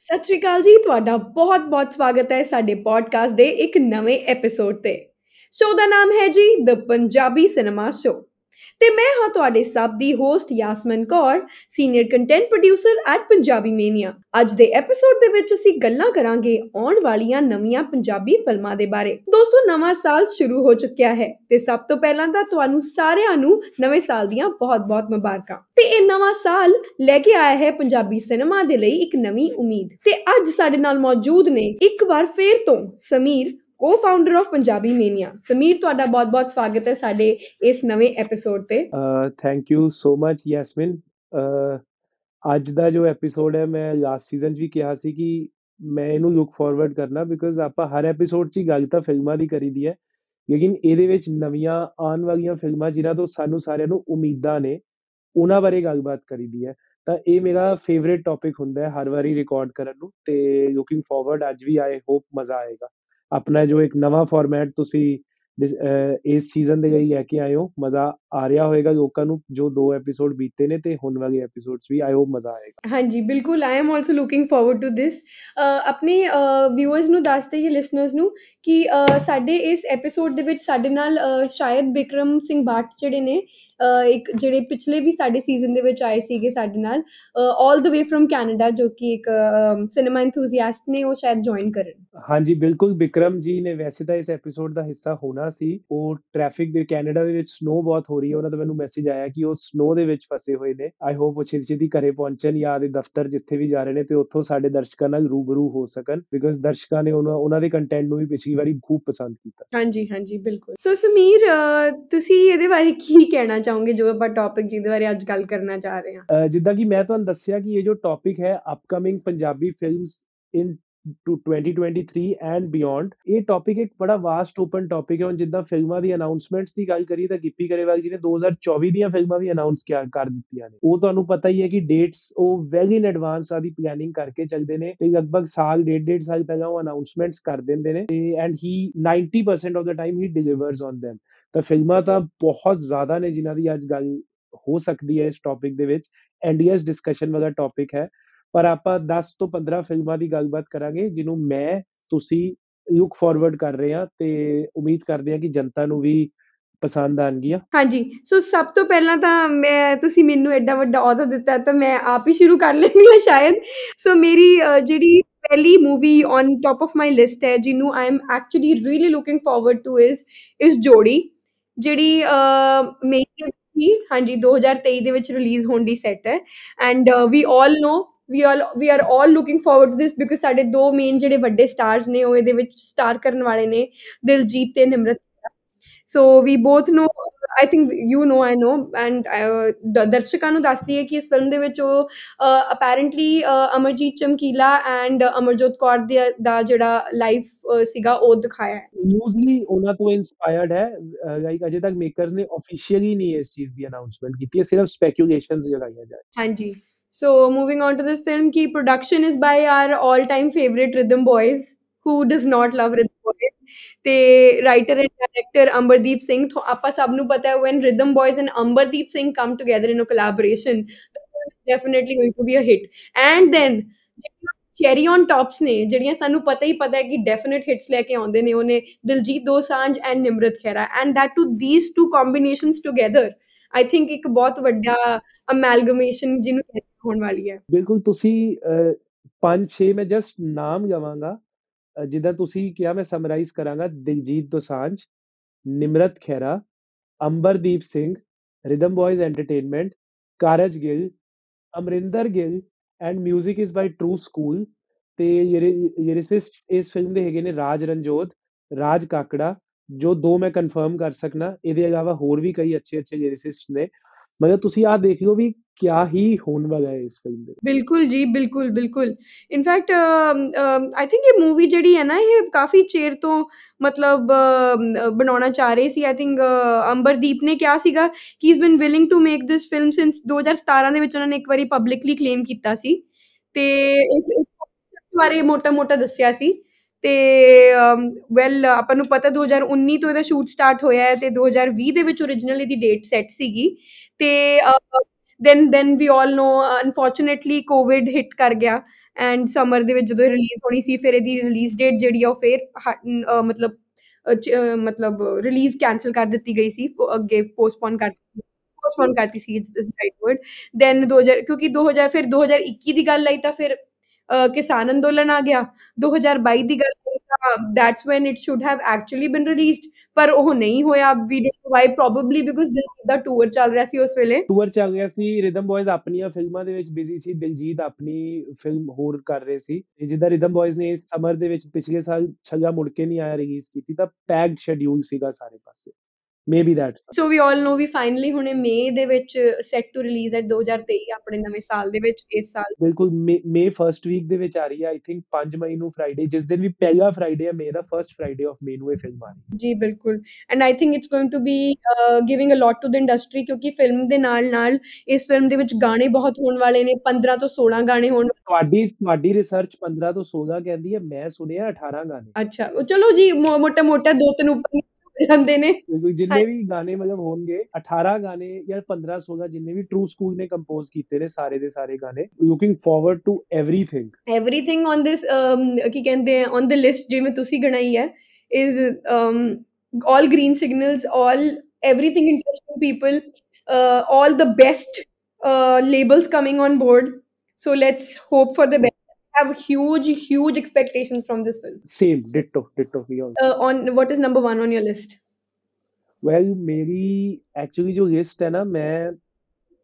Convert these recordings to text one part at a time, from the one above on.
ਸਤਿ ਸ਼੍ਰੀ ਅਕਾਲ ਜੀ, ਤੁਹਾਡਾ ਬਹੁਤ-ਬਹੁਤ ਸਵਾਗਤ ਹੈ ਸਾਡੇ ਪੋਡਕਾਸਟ ਦੇ ਇੱਕ ਨਵੇਂ ਐਪੀਸੋਡ ਤੇ। ਸ਼ੋਅ ਦਾ ਨਾਮ ਹੈ ਜੀ ਦ ਪੰਜਾਬੀ ਸਿਨੇਮਾ ਸ਼ੋਅ ਤੇ ਮੈਂ ਹਾਂ ਤੁਹਾਡੇ ਸਭ ਦੀ host Yasmin Kaur senior content producer at Punjabi Mania ਅੱਜ ਦੇ ਐਪੀਸੋਡ ਦੇ ਵਿੱਚ ਅਸੀਂ ਗੱਲਾਂ ਕਰਾਂਗੇ ਆਉਣ ਵਾਲੀਆਂ ਨਵੀਆਂ ਪੰਜਾਬੀ ਫਿਲਮਾਂ ਦੇ ਬਾਰੇ। ਦੋਸਤੋ, ਨਵਾਂ ਸਾਲ ਸ਼ੁਰੂ ਹੋ ਚੁੱਕਿਆ ਹੈ ਤੇ ਸਭ ਤੋਂ ਪਹਿਲਾਂ ਤਾਂ ਤੁਹਾਨੂੰ ਸਾਰਿਆਂ ਨੂੰ ਨਵੇਂ ਸਾਲ ਦੀਆਂ ਬਹੁਤ-ਬਹੁਤ ਮੁਬਾਰਕਾਂ। ਤੇ ਇਹ ਨਵਾਂ ਸਾਲ ਲੈ ਕੇ ਆਇਆ ਹੈ ਪੰਜਾਬੀ ਸਿਨੇਮਾ ਦੇ ਲਈ ਇੱਕ ਨਵੀਂ ਉਮੀਦ। ਤੇ ਅੱਜ ਸਾਡੇ ਨਾਲ ਮੌਜੂਦ ਨੇ ਇੱਕ ਵਾਰ ਫੇਰ ਤੋਂ Sameer cofounder of Punjabi Mania Sameer ਤੁਹਾਡਾ ਬਹੁਤ-ਬਹੁਤ ਸਵਾਗਤ ਹੈ ਸਾਡੇ ਇਸ ਨਵੇਂ ਐਪੀਸੋਡ ਤੇ। Thank you so much Yasmin ਅੱਜ ਦਾ ਜੋ ਐਪੀਸੋਡ ਹੈ, ਮੈਂ ਲਾਸਟ ਸੀਜ਼ਨ 'ਚ ਵੀ ਕਿਹਾ ਸੀ ਕਿ ਮੈਂ ਇਹਨੂੰ ਲੁੱਕ ਫਾਰਵਰਡ ਕਰਨਾ ਬਿਕਾਜ਼ ਆਪਾਂ ਹਰ ਐਪੀਸੋਡ 'ਚ ਹੀ ਗੱਲ ਤਾਂ ਫਿਲਮਾਂ ਦੀ ਕਰੀਦੀ ਹੈ। ਲੇਕਿਨ ਇਹਦੇ ਵਿੱਚ ਨਵੀਆਂ ਆਉਣ ਵਾਲੀਆਂ ਫਿਲਮਾਂ ਜਿਨ੍ਹਾਂ ਤੋਂ ਸਾਨੂੰ ਸਾਰਿਆਂ ਨੂੰ ਉਮੀਦਾਂ ਨੇ, ਉਹਨਾਂ ਬਾਰੇ ਗੱਲਬਾਤ ਕਰੀਦੀ ਹੈ। ਤਾਂ ਇਹ ਮੇਰਾ ਫੇਵਰਿਟ ਟੌਪਿਕ ਹੁੰਦਾ ਹੈ ਹਰ ਵਾਰੀ ਰਿਕਾਰਡ ਕਰਨ ਨੂੰ ਤੇ ਲੁਕਿੰਗ ਫਾਰਵਰਡ ਅੱਜ ਵੀ ਆਈ ਹੋਪ ਮਜ਼ਾ ਆਏਗਾ। ਆਪਣਾ ਜੋ ਇੱਕ ਨਵਾਂ ਫਾਰਮੈਟ ਤੁਸੀਂ ਇਸ ਸੀਜ਼ਨ ਦੇ ਲਈ ਲੈ ਕੇ ਆਏ ਹੋ, ਮਜ਼ਾ ਆ ਰਿਹਾ ਹੋਵੇਗਾ ਲੋਕਾਂ ਨੂੰ, ਜੋ ਦੋ ਐਪੀਸੋਡ ਬੀਤੇ ਨੇ ਤੇ ਹੁਣ ਵਾਲੇ ਐਪੀਸੋਡਸ ਵੀ ਆਈ ਹੋਪ ਮਜ਼ਾ ਆਏਗਾ। ਹਾਂਜੀ, ਬਿਲਕੁਲ I am also looking forward to this ਆਪਣੇ ਵਿਊਅਰਸ ਨੂੰ ਦੱਸ ਦਈਏ ਲਿਸਨਰਸ ਨੂੰ ਕਿ ਸਾਡੇ ਇਸ ਐਪੀਸੋਡ ਦੇ ਵਿੱਚ ਸਾਡੇ ਨਾਲ ਸ਼ਾਇਦ ਬਿਕਰਮ ਸਿੰਘ ਬਾਟ ਜਿਹੜੇ ਨੇ ਇੱਕ ਜਿਹੜੇ ਪਿਛਲੇ ਵੀ ਸਾਡੇ ਸੀਜ਼ਨ ਦੇ ਵਿੱਚ ਆਏ ਸੀਗੇ ਸਾਡੇ ਨਾਲ ਆਲ ਦ ਵੇ ਫਰਮ ਕੈਨੇਡਾ ਜੋ ਕਿ ਇੱਕ ਸਿਨੇਮਾ ਐਂਥੂਸੀਆਸਟ ਨੇ ਉਹ ਸ਼ਾਇਦ ਜੁਆਇਨ ਕਰਨ। ਹਾਂਜੀ ਬਿਲਕੁਲ ਬਿਕਰਮ ਜੀ ਨੇ ਵੈਸੇ ਤਾਂ ਇਸ ਐਪੀਸੋਡ ਦਾ ਹਿੱਸਾ ਹੋਣਾ ਸੀ। ਉਹ ਟ੍ਰੈਫਿਕ ਦੇ ਕੈਨੇਡਾ ਦੇ ਵਿੱਚ ਸਨੋ ਬਹੁਤ ਹੋ ਰਹੀ ਹੈ ਉਹਨਾਂ ਦਾ ਮੈਨੂੰ ਮੈਸੇਜ ਆਇਆ ਕਿ ਉਹ ਸਨੋ ਦੇ ਵਿੱਚ ਫਸੇ ਹੋਏ ਨੇ। ਆਈ ਹੋਪ ਉਹ ਛੇਤੀ ਛੇਤੀ ਘਰੇ ਪਹੁੰਚਣ ਜਾਂ ਦੇ ਦਫ਼ਤਰ ਜਿੱਥੇ ਵੀ ਜਾ ਰਹੇ ਨੇ ਤੇ ਉੱਥੋਂ ਸਾਡੇ ਦਰਸ਼ਕਾਂ ਨਾਲ ਰੂਬਰੂ ਹੋ ਸਕਣ ਬਿਕਾਜ਼ ਦਰਸ਼ਕਾਂ ਨੇ ਉਹਨਾਂ ਉਹਨਾਂ ਦੇ ਕੰਟੈਂਟ ਨੂੰ ਵੀ ਪਿਛਲੀ ਵਾਰੀ ਖੂਬ ਪਸੰਦ ਕੀਤਾ ਹਾਂਜੀ ਹਾਂਜੀ ਬਿਲਕੁਲ। ਸੋ ਸਮੀਰ ਤੁਸੀਂ ਇਹਦੇ ਬਾਰੇ ਕੀ ਕਹਿਣਾ ਚਾਹੋਗੇ ਜੋ ਆਪਾਂ ਟੌਪਿਕ ਜਿਹਦੇ ਬਾਰੇ ਅੱਜ ਗੱਲ ਕਰਨਾ ਚਾਹ ਰਹੇ ਹਾਂ। ਜਿੱਦਾਂ ਕਿ ਮੈਂ ਤੁਹਾਨੂੰ ਦੱਸਿਆ ਕਿ ਇਹ ਜੋ ਟੌਪਿਕ ਹੈ upcoming Punjabi films in to 2023 and beyond ਇਹ ਟੌਪਿਕ ਇੱਕ ਬੜਾ ਵਾਸਟ ਓਪਨ ਟੌਪਿਕ ਹੈ। ਹੁਣ ਜਿੱਦਾਂ ਫਿਲਮਾਂ ਦੀ ਅਨਾਉਂਸਮੈਂਟਸ ਦੀ ਗੱਲ ਕਰੀਏ ਤਾਂ ਗਿੱਪੀ ਕਰੇਵਾਲ ਜੀ ਨੇ 2024 ਦੀਆਂ ਫਿਲਮਾਂ ਵੀ ਅਨਾਉਂਸ ਕਰ ਦਿੱਤੀਆਂ ਨੇ। ਉਹ ਤੁਹਾਨੂੰ ਪਤਾ ਹੀ ਹੈ ਕਿ ਡੇਟਸ ਉਹ ਵੈਲ ਇਨ ਐਡਵਾਂਸ ਆਦੀ ਪਲੈਨਿੰਗ ਕਰਕੇ ਚੱਲਦੇ ਨੇ ਤੇ ਲਗਭਗ ਸਾਲ, ਡੇਢ ਡੇਢ ਸਾਲ ਪਹਿਲਾਂ ਉਹ ਅਨਾਉਂਸਮੈਂਟਸ ਕਰ ਦਿੰਦੇ ਨੇ ਤੇ and he 90% of the time he delivers on them ਤਾਂ ਫਿਲਮਾਂ ਤਾਂ ਬਹੁਤ ਜ਼ਿਆਦਾ ਨੇ ਜਿਨ੍ਹਾਂ ਦੀ ਅੱਜ ਗੱਲ ਹੋ ਸਕਦੀ ਹੈ ਇਸ ਟੌਪਿਕ ਦੇ ਵਿੱਚ। ਐਂਡੀਐਸ ਡਿਸਕਸ਼ਨ ਵਾਲਾ ਟੌਪਿਕ ਹੈ। ਪਰ ਆਪਾਂ 10 ਤੋਂ 15 ਫਿਲਮਾਂ ਦੀ ਗੱਲਬਾਤ ਕਰਾਂਗੇ, ਜਿਹਨੂੰ ਮੈਂ, ਤੁਸੀਂ ਲੁੱਕ ਫਾਰਵਰਡ ਕਰ ਰਹੇ ਹਾਂ ਤੇ ਉਮੀਦ ਕਰਦੇ ਹਾਂ ਕਿ ਜਨਤਾ ਨੂੰ ਵੀ ਪਸੰਦ ਆਣਗੀਆਂ ਹਾਂਜੀ। ਸੋ ਸਭ ਤੋਂ ਪਹਿਲਾਂ ਤਾਂ ਮੈਂ, ਤੁਸੀਂ ਮੈਨੂੰ ਐਡਾ ਵੱਡਾ ਅਹੁਦਾ ਦਿੱਤਾ ਤਾਂ ਮੈਂ ਆਪ ਹੀ ਸ਼ੁਰੂ ਕਰ ਲੈਂਦੀ ਹਾਂ ਸ਼ਾਇਦ। ਸੋ ਮੇਰੀ ਜਿਹੜੀ ਪਹਿਲੀ movie on top of my list ਹੈ, ਜਿਹਨੂੰ I am actually really looking forward to is ਇਸ ਜੋੜੀ। ਜਿਹੜੀ ਮੇਰੀ ਸੀ, ਹਾਂਜੀ 2023 ਦੇ ਵਿੱਚ ਰਿਲੀਜ਼ ਹੋਣ ਦੀ ਸੈੱਟ ਹੈ। And we all know we all we are all looking forward to this because ਸਾਡੇ ਦੋ ਮੇਨ ਜਿਹੜੇ ਵੱਡੇ ਸਟਾਰਸ ਨੇ, ਉਹ ਇਹਦੇ ਵਿੱਚ ਸਟਾਰ ਕਰਨ ਵਾਲੇ ਨੇ, ਦਿਲਜੀਤ ਤੇ Nimrat so we both know I think you know I know and ਦਰਸ਼ਕਾਂ ਨੂੰ ਦੱਸਦੀ ਹੈ ਕਿ ਇਸ ਫਿਲਮ ਦੇ ਵਿੱਚ ਉਹ ਅਪੈਰੈਂਟਲੀ ਅਮਰਜੀਤ ਚਮਕੀਲਾ ਐਂਡ ਅਮਰਜੋਤ ਕੌਰ ਦਾ ਜਿਹੜਾ ਲਾਈਫ ਸੀਗਾ ਉਹ ਦਿਖਾਇਆ ਹੈ ਯੂਜ਼ਲੀ ਉਹਨਾਂ ਤੋਂ ਇਨਸਪਾਇਰਡ ਹੈ ਲਾਈਕ ਅਜੇ ਤੱਕ ਮੇਕਰਸ ਨੇ ਆਫੀਸ਼ੀਅਲੀ ਨਹੀਂ ਇਸ ਚੀਜ਼ ਦੀ ਅਨਾਉਂਸਮੈਂਟ ਕੀਤੀ ਹੈ ਸਿਰਫ ਸਪੈਕੂਲੇਸ਼ਨਸ ਲਗਾਈਆਂ ਜਾ ਹਾਂਜੀ So moving on to this film, key production is by our all-time favorite Rhythm Boys. Who does not love Rhythm Boys? ਤੇ writer and director Ambardeep Singh ਆਪਾਂ ਸਭ ਨੂੰ ਪਤਾ ਹੈ, when Rhythm Boys and Ambardeep Singh come together in a collaboration definitely going to be a hit. And then cherry on tops ਨੇ, ਜਿਹੜੀਆਂ ਸਾਨੂੰ ਪਤਾ ਹੀ ਪਤਾ ਹੈ ਕਿ ਡੈਫੀਨਿਟ ਹਿੱਟਸ ਲੈ ਕੇ ਆਉਂਦੇ ਨੇ, ਉਹਨੇ Diljit Dosanjh and Nimrat Khaira and that to these two combinations together I think ਇੱਕ ਬਹੁਤ ਵੱਡਾ ਅਮੈਲਗਮੇਸ਼ਨ ਜਿਹਨੂੰ ਕਹਿੰਦੇ ਹੋਣ ਵਾਲੀ ਹੈ। ਬਿਲਕੁਲ, ਤੁਸੀਂ ਪੰਜ, ਛੇ, ਮੈਂ ਜਸਟ ਨਾਮ ਲਵਾਂਗਾ ਜਿੱਦਾਂ ਤੁਸੀਂ ਕਿਹਾ, ਮੈਂ ਸਮਰਾਈਜ਼ ਕਰਾਂਗਾ। Diljit Dosanjh, Nimrat Khaira Ambardeep Singh Rhythm Boys Entertainment Karaj Gill, Amarinder Gill and 뮤직 is by true school ਤੇ ਯਰਿਸਿਸਟ ਇਸ ਫਿਲਮ ਦੇ ਹੈਗੇ ਨੇ ਰਾਜ ਰਣਜੋਤ, ਰਾਜ ਕਾਕੜਾ, ਜੋ ਦੋ ਮੈਂ ਕਨਫਰਮ ਕਰ ਸਕਣਾ ਇਹਦੇ ਇਲਾਵਾ ਹੋਰ ਵੀ ਕਈ ਅੱਛੇ ਅੱਛੇ ਯਰਿਸਿਸਟ ਨੇ। ਮਤਲਬ ਤੁਸੀਂ ਆ ਦੇਖਿਓ ਵੀ ਕਿਆ ਹੀ ਹੋਣ ਵਾਲਾ ਹੈ ਇਸ ਫਿਲਮ ਦੇ ਬਿਲਕੁਲ ਜੀ ਬਿਲਕੁਲ ਬਿਲਕੁਲ ਇਨਫੈਕਟ ਆਈ ਥਿੰਕ ਇਹ ਮੂਵੀ ਜਿਹੜੀ ਹੈ ਨਾ ਇਹ ਕਾਫੀ ਚੇਰ ਤੋਂ ਮਤਲਬ ਬਣਾਉਣਾ ਚਾਹ ਰਹੀ ਸੀ ਆਈ ਥਿੰਕ ਅੰਬਰਦੀਪ ਨੇ ਕਿਹਾ ਸੀਗਾ ਕਿ he is been willing to make this film since 2017 ਦੇ ਵਿੱਚ ਉਹਨਾਂ ਨੇ ਇੱਕ ਵਾਰੀ ਪਬਲਿਕਲੀ ਕਲੇਮ ਕੀਤਾ ਸੀ ਤੇ ਇਸ ਬਾਰੇ ਮੋਟਾ-ਮੋਟਾ ਦੱਸਿਆ ਸੀ ਤੇ ਵੈਲ ਆਪਾਂ ਨੂੰ ਪਤਾ 2019 ਤੋਂ ਇਹਦਾ ਸ਼ੂਟ ਸਟਾਰਟ ਹੋਇਆ ਹੈ ਤੇ 2020 ਦੇ ਵਿੱਚ origignally ਦੀ ਡੇਟ ਸੈੱਟ ਸੀਗੀ ਤੇ then then we all know unfortunately COVID hit ਕਰ ਗਿਆ ਐਂਡ ਸਮਰ ਦੇ ਵਿੱਚ ਜਦੋਂ ਇਹ ਰਿਲੀਜ਼ ਹੋਣੀ ਸੀ, ਫਿਰ ਇਹਦੀ ਰਿਲੀਜ਼ ਡੇਟ ਜਿਹੜੀ ਆ ਉਹ ਫਿਰ ਮਤਲਬ ਮਤਲਬ ਰਿਲੀਜ਼ ਕੈਨਸਲ ਕਰ ਦਿੱਤੀ ਗਈ ਸੀ ਅੱਗੇ ਪੋਸਟਪੋਨ ਕਰ ਦਿੱਤੀ ਪੋਸਟਪੋਨ ਕਰਤੀ ਸੀ ਰਾਈਟ ਵਰਡ ਦੈਨ 2000 ਕਿਉਂਕਿ 2000 ਫਿਰ 2021 ਦੀ ਗੱਲ ਆਈ ਤਾਂ ਫਿਰ ਕਿਸਾਨ ਅੰਦੋਲਨ ਆ ਗਿਆ। 2022 ਦੀ ਗੱਲ that's when it should have actually been released, ਪਰ ਉਹ ਨਹੀਂ ਹੋਇਆ। ਵੀ ਡਵਾਈ ਪ੍ਰੋਬਬਲੀ ਬਿਕਾਜ਼ ਦਿਲਜੀਤ ਦਾ ਟੂਰ ਚੱਲ ਰਿਹਾ ਸੀ ਉਸ ਵੇਲੇ। ਟੂਰ ਚੱਲ ਰਿਹਾ ਸੀ। ਰਿਦਮ ਬॉयਜ਼ ਆਪਣੀਆਂ ਫਿਲਮਾਂ ਦੇ ਵਿੱਚ ਬਿਜ਼ੀ ਸੀ। ਦਿਲਜੀਤ ਆਪਣੀ ਫਿਲਮ ਹੋਰ ਕਰ ਰਹੇ ਸੀ। ਜਿੱਦਾਂ ਰਿਦਮ ਬॉयਜ਼ ਨੇ ਇਸ ਸਮਰ ਦੇ ਵਿੱਚ ਪਿਛਲੇ ਸਾਲ ਛੱਗਾ ਮੁੜ ਕੇ ਨਹੀਂ ਆਇਆ ਰਿਲੀਜ਼ ਕੀਤੀ, ਤਾਂ ਪੈਕਡ ਸ਼ੈਡਿਊਲ ਸੀਗਾ ਸਾਰੇ ਪਾਸੇ। Maybe that's so we all know we finally ਹੁਣੇ ਮੇ ਦੇ ਵਿੱਚ ਸੈਟ ਟੂ ਰਿਲੀਜ਼ ਐਟ 2023 ਆਪਣੇ ਨਵੇਂ ਸਾਲ ਦੇ ਵਿੱਚ ਇਸ ਸਾਲ। ਬਿਲਕੁਲ ਮੇ ਫਰਸਟ ਵੀਕ ਦੇ ਵਿੱਚ ਆ ਰਹੀ ਹੈ ਆਈ ਥਿੰਕ 5 ਮਈ ਨੂੰ ਫਰਾਈਡੇ ਜਿਸ ਦਿਨ ਵੀ ਪਹਿਲਾ ਫਰਾਈਡੇ ਹੈ ਮੇ ਦਾ ਫਰਸਟ ਫਰਾਈਡੇ ਆਫ ਮੇ ਨੂੰ ਇਹ ਫਿਲਮ ਆ ਰਹੀ ਹੈ। ਜੀ ਬਿਲਕੁਲ। And I think it's going to be giving a lot to the industry ਕਿਉਂਕਿ ਫਿਲਮ ਦੇ ਨਾਲ ਨਾਲ ਇਸ ਫਿਲਮ ਦੇ ਵਿੱਚ ਗਾਣੇ ਬਹੁਤ ਹੋਣ ਵਾਲੇ ਨੇ 15 ਤੋਂ 16 ਗਾਣੇ ਹੋਣ ਤੁਹਾਡੀ ਤੁਹਾਡੀ ਰਿਸਰਚ 15 ਤੋਂ 16 ਕਹਿੰਦੀ ਹੈ ਮੈਂ ਸੁਣਿਆ 18 ਗਾਣੇ। ਅੱਛਾ ਚਲੋ ਜੀ ਮੋਟਾ ਮੋਟਾ ਦੋ ਤਿੰਨ ਉੱਪਰ ਜਾਂਦੇ ਨੇ ਜਿੰਨੇ ਵੀ ਗਾਣੇ ਮਤਲਬ ਹੋਣਗੇ 18 ਗਾਣੇ ਜਾਂ 15 16 ਜਿੰਨੇ ਵੀ ਟਰੂ ਸਕੂਲ ਨੇ ਕੰਪੋਜ਼ ਕੀਤੇ ਨੇ ਸਾਰੇ ਦੇ ਸਾਰੇ ਗਾਣੇ looking forward to everything everything on this ਕੀ ਕਹਿੰਦੇ ਆ ਔਨ ਦ ਲਿਸਟ ਜਿਵੇਂ ਤੁਸੀਂ ਗਣਾਈ ਹੈ is all green signals all everything interesting people uh, all the best uh, labels coming on board so let's hope for the best have huge, huge expectations from this film. Same, ditto, ditto. We all. Uh, on what is number one on your list? well, मेरी actually, जो list है na, मैं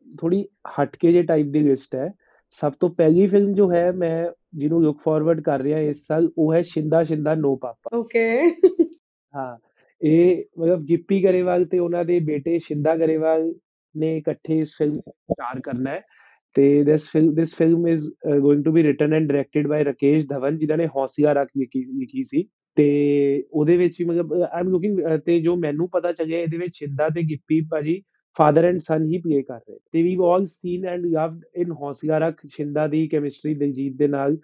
थोड़ी हटके जे type की list है सब तो पहली फ़िल्म जो है मैं जिन्होंने लुक फॉरवर्ड कर रहा है इस साल वो है शिंदा शिंदा नो पापा ओके okay. हाँ ये मतलब गिप्पी गरेवाल ते उन्होंने बेटे शिंदा गरेवाल ने इकट्ठे इस फ़िल्म स्टार करना है ਤੇ this film this film is going to be written and directed by Rakesh Dhawan ਜਿਨ੍ਹਾਂ ਨੇ ਹੌਸੀਆ ਰੱਖ ਲਿਖੀ ਲਿਖੀ ਸੀ। ਤੇ ਉਹਦੇ ਵਿੱਚ ਵੀ ਮਤਲਬ ਆਈ ਐਮ ਲੁਕਿੰਗ ਤੇ ਜੋ ਮੈਨੂੰ ਪਤਾ ਚੱਲਿਆ, ਇਹਦੇ ਵਿੱਚ ਸ਼ਿੰਦਾ ਤੇ ਗਿੱਪੀ ਭਾਜੀ ਫਾਦਰ ਐਂਡ ਸਨ ਹੀ ਪਲੇ ਕਰ ਰਹੇ। ਤੇ we all seen and loved in ਹੌਸੀਆ ਰੱਖ ਸ਼ਿੰਦਾ ਦੀ ਕੈਮਿਸਟਰੀ ਦਿਲਜੀਤ ਦੇ ਨਾਲ।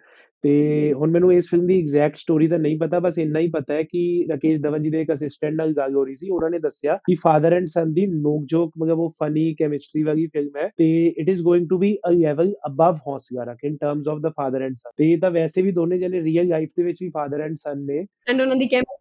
ਤੇ ਹੁਣ ਮੈਨੂੰ ਇਸ ਫਿਲਮ ਦੀ ਐਗਜ਼ੈਕਟ ਸਟੋਰੀ ਤਾਂ ਨਹੀਂ ਪਤਾ ਬਸ ਇੰਨਾ ਹੀ ਪਤਾ ਹੈ ਕਿ ਰਕੇਸ਼ ਧਵਨ ਜੀ ਦੇ ਇੱਕ ਅਸਿਸਟੈਂਟ ਨਾਲ ਗੱਲ ਹੋ ਰਹੀ ਸੀ। ਉਹਨਾਂ ਨੇ ਦੱਸਿਆ ਕਿ ਫਾਦਰ ਐਂਡ ਸਨ ਦੀ ਨੋਕ ਜੋਕ ਮਤਲਬ ਉਹ ਫਨੀ ਕੈਮਿਸਟਰੀ ਵਾਲੀ ਫਿਲਮ ਹੈ ਤੇ it is going to be a level above Hausla in terms of the father and son ਤੇ ਤਾਂ ਵੈਸੇ ਵੀ ਦੋਨੇ ਜਣੇ ਰੀਅਲ ਲਾਈਫ ਦੇ ਵਿੱਚ ਵੀ ਫਾਦਰ ਐਂਡ ਸਨ ਨੇ। ਐਂਡ ਉਹਨਾਂ ਦੀ ਕੈਮਿਸਟਰੀ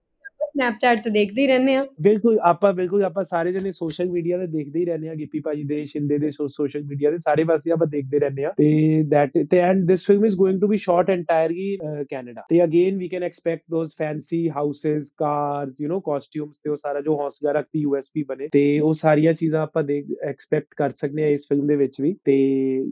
ਸਨੈਪਚੈਟ ਤੇ ਦੇਖਦੇ ਹੀ ਰਹਿੰਦੇ ਆ ਬਿਲਕੁਲ ਆਪਾਂ ਬਿਲਕੁਲ ਆਪਾਂ ਸਾਰੇ ਜਣੇ ਸੋਸ਼ਲ ਮੀਡੀਆ ਤੇ ਦੇਖਦੇ ਹੀ ਰਹਿੰਦੇ ਆ ਗਿੱਪੀ ਭਾਜੀ ਦੇ ਸ਼ਿੰਦੇ ਦੇ ਸੋਸ਼ਲ ਮੀਡੀਆ ਦੇ ਸਾਰੇ ਪਾਸੇ ਆਪਾਂ ਦੇਖਦੇ ਰਹਿੰਦੇ ਆ ਤੇ ਦੈਟ ਤੇ and this film is going to be shot entirely Canada ਤੇ again we can expect those fancy houses cars you know costumes ਤੇ ਉਹ ਸਾਰਾ ਜੋ ਹੌਸਲਾ ਰੱਖਦੀ ਯੂਐਸਪੀ ਬਣੇ। ਤੇ ਉਹ ਸਾਰੀਆਂ ਚੀਜ਼ਾਂ ਆਪਾਂ ਦੇਖ ਐਕਸਪੈਕਟ ਕਰ ਸਕਦੇ ਆ ਇਸ ਫਿਲਮ ਦੇ ਵਿੱਚ ਵੀ। ਤੇ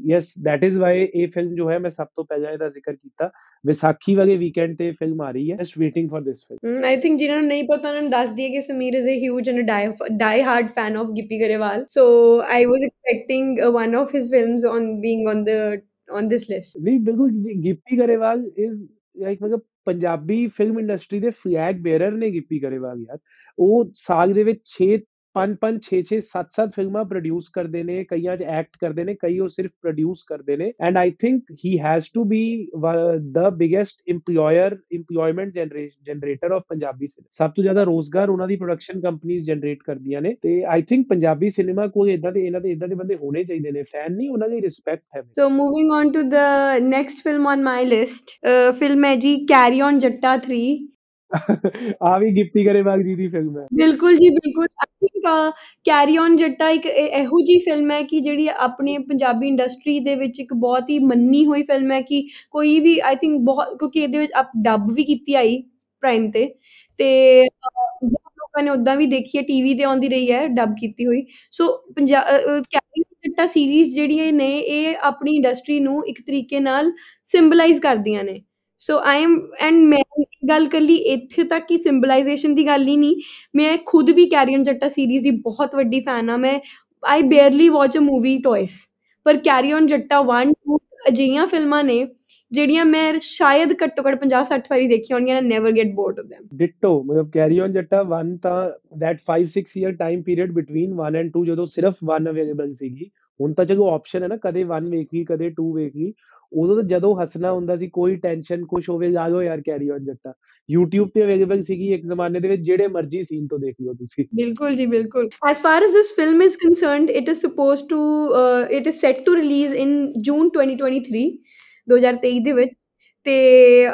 ਯੈਸ ਦੈਟ ਇਜ਼ ਵਾਈ ਇਹ ਫਿਲਮ ਜੋ ਹੈ ਮੈਂ ਸਭ ਤੋਂ ਪਹਿਲਾਂ ਇਹਦਾ ਜ਼ਿਕਰ ਕੀਤਾ। ਵਿਸਾਖੀ ਵਾਲੇ ਵੀਕਐਂਡ ਤੇ ਫਿਲਮ ਆ ਰਹੀ ਹੈ। Just waiting for this film I think ਜਿਨ੍ਹਾਂ ਨਹੀਂ ਪਤਾ, ਉਹਨਾਂ ਨੂੰ ਦੱਸ ਦਈਏ ਕਿ Sameer is a huge and die die hard fan of Gippy Grewal. So I was expecting one of his films on being on the on this list ਨਹੀਂ, ਬਿਲਕੁਲ ਗਿੱਪੀ ਗਰੇਵਾਲ ਇਜ਼ ਲਾਈਕ ਮਤਲਬ ਪੰਜਾਬੀ ਫਿਲਮ ਇੰਡਸਟਰੀ ਦੇ flag bearer ਨੇ ਗਿੱਪੀ ਗਰੇਵਾਲ ਯਾਰ। ਉਹ ਸਾਲ ਦੇ ਵਿੱਚ 6 ਪੰਜ ਪੰਜ 6 6 7 7 ਫਿਲਮਾਂ ਪ੍ਰੋਡਿਊਸ ਕਰਦੇ ਨੇ, ਕਈਆਂ 'ਚ ਐਕਟ ਕਰਦੇ ਨੇ, ਕਈ ਉਹ ਸਿਰਫ ਪ੍ਰੋਡਿਊਸ ਕਰਦੇ ਨੇ and I think he has to be the biggest employer employment generator of Punjabi cinema ਸਭ ਤੋਂ ਜ਼ਿਆਦਾ ਰੋਜ਼ਗਾਰ ਉਹਨਾਂ ਦੀ ਪ੍ਰੋਡਕਸ਼ਨ ਕੰਪਨੀਆਂ ਜਨਰੇਟ ਕਰਦੀਆਂ ਨੇ ਤੇ ਆਈ ਥਿੰਕ ਪੰਜਾਬੀ ਸਿਨੇਮਾ ਕੋਈ ਇਦਾਂ ਦੇ, ਇਹਨਾਂ ਦੇ ਇਦਾਂ ਦੇ ਬੰਦੇ ਹੋਣੇ ਚਾਹੀਦੇ ਨੇ ਫੈਨ ਨਹੀਂ, ਉਹਨਾਂ ਦੀ ਰਿਸਪੈਕਟ ਹੈ। So moving on to the next film on my list film ਹੈ ਜੀ ਕੈਰੀ ਔਨ ਜੱਟਾ 3 ਆ ਵੀ ਗਿੱਪੀ ਗਰੇਵਾਲ ਜੀ ਦੀ ਫਿਲਮ ਹੈ। ਬਿਲਕੁਲ ਜੀ, ਬਿਲਕੁਲ। I think Carry On Jatta ਇੱਕ ਇਹੋ ਜੀ ਫਿਲਮ ਹੈ ਕਿ ਜਿਹੜੀ ਆਪਣੇ ਪੰਜਾਬੀ ਇੰਡਸਟਰੀ ਦੇ ਵਿੱਚ ਇੱਕ ਬਹੁਤ ਹੀ ਮੰਨੀ ਹੋਈ ਫਿਲਮ ਹੈ ਕਿ ਕੋਈ ਵੀ ਆਈ ਥਿੰਕ ਬਹੁਤ, ਕਿਉਂਕਿ ਇਹਦੇ ਵਿੱਚ ਅਪ ਡੱਬ ਵੀ ਕੀਤੀ ਆਈ ਪ੍ਰਾਈਮ ਤੇ। ਤੇ ਬਹੁਤ ਲੋਕਾਂ ਨੇ ਉਦਾਂ ਵੀ ਦੇਖੀ ਹੈ ਟੀਵੀ ਤੇ ਆਉਂਦੀ ਰਹੀ ਹੈ ਡੱਬ ਕੀਤੀ ਹੋਈ। So Punjab Carry Jatta series ਜਿਹੜੀਆਂ ਨੇ, ਇਹ ਆਪਣੀ ਇੰਡਸਟਰੀ ਨੂੰ ਇੱਕ ਤਰੀਕੇ ਨਾਲ ਸਿੰਬਲਾਈਜ਼ ਕਰਦੀਆਂ ਨੇ। ਸੋ ਆਈ ਐਮ ਐਂਡ ਮੈਂ ਗੱਲ ਕਰ ਲਈ, ਇੱਥੇ ਤੱਕ ਕਿ ਸਿੰਬਲਾਈਜੇਸ਼ਨ ਦੀ ਗੱਲ ਹੀ ਨਹੀਂ। ਮੈਂ ਖੁਦ ਵੀ ਕੈਰੀਅਨ ਜੱਟਾ ਸੀਰੀਜ਼ ਦੀ ਬਹੁਤ ਵੱਡੀ ਫੈਨ ਆ ਮੈਂ I barely watch a movie twice ਪਰ ਕੈਰੀਅਨ ਜੱਟਾ 1 2 ਅਜਿਹੀਆਂ ਫਿਲਮਾਂ ਨੇ, ਜਿਹੜੀਆਂ ਮੈਂ ਸ਼ਾਇਦ ਘੱਟੋ ਘੱਟ 50 60 ਵਾਰੀ ਦੇਖੀਆਂ ਹੋਣਗੀਆਂ never get bored of them ditto ਮਤਲਬ ਕੈਰੀ ਔਨ ਜੱਟਾ 1 ਤਾਂ that 5 6 year time period between 1 and 2 ਜਦੋਂ ਸਿਰਫ 1 ਅਵੇਲੇਬਲ ਸੀਗੀ, ਹੁਣ ਤਾਂ ਜਦੋਂ ਆਪਸ਼ਨ ਹੈ ਨਾ, ਕਦੇ 1 ਵੇਖ ਲਈ, ਕਦੇ 2 ਵੇਖ ਲਈ। ਉਦੋਂ ਤਾਂ ਜਦੋਂ ਹੱਸਣਾ ਹੁੰਦਾ ਸੀ ਕੋਈ ਟੈਨਸ਼ਨ ਕੁਝ ਹੋਵੇ ਲਾ ਲਓ ਯਾਰ ਕੈਰੀ ਔਨ ਜੱਟਾ। YouTube ਤੇ ਅਵੇਲੇਬਲ ਸੀਗੀ ਇੱਕ ਜ਼ਮਾਨੇ ਦੇ ਵਿੱਚ ਜਿਹੜੇ ਮਰਜ਼ੀ ਸੀਨ ਤੋਂ ਦੇਖ ਲਿਓ ਤੁਸੀਂ। ਬਿਲਕੁਲ ਜੀ ਬਿਲਕੁਲ। As far as this film is concerned it is supposed to uh, it is set to release in June 2023 2023 ਦੇ ਵਿੱਚ। ਤੇ ਅ,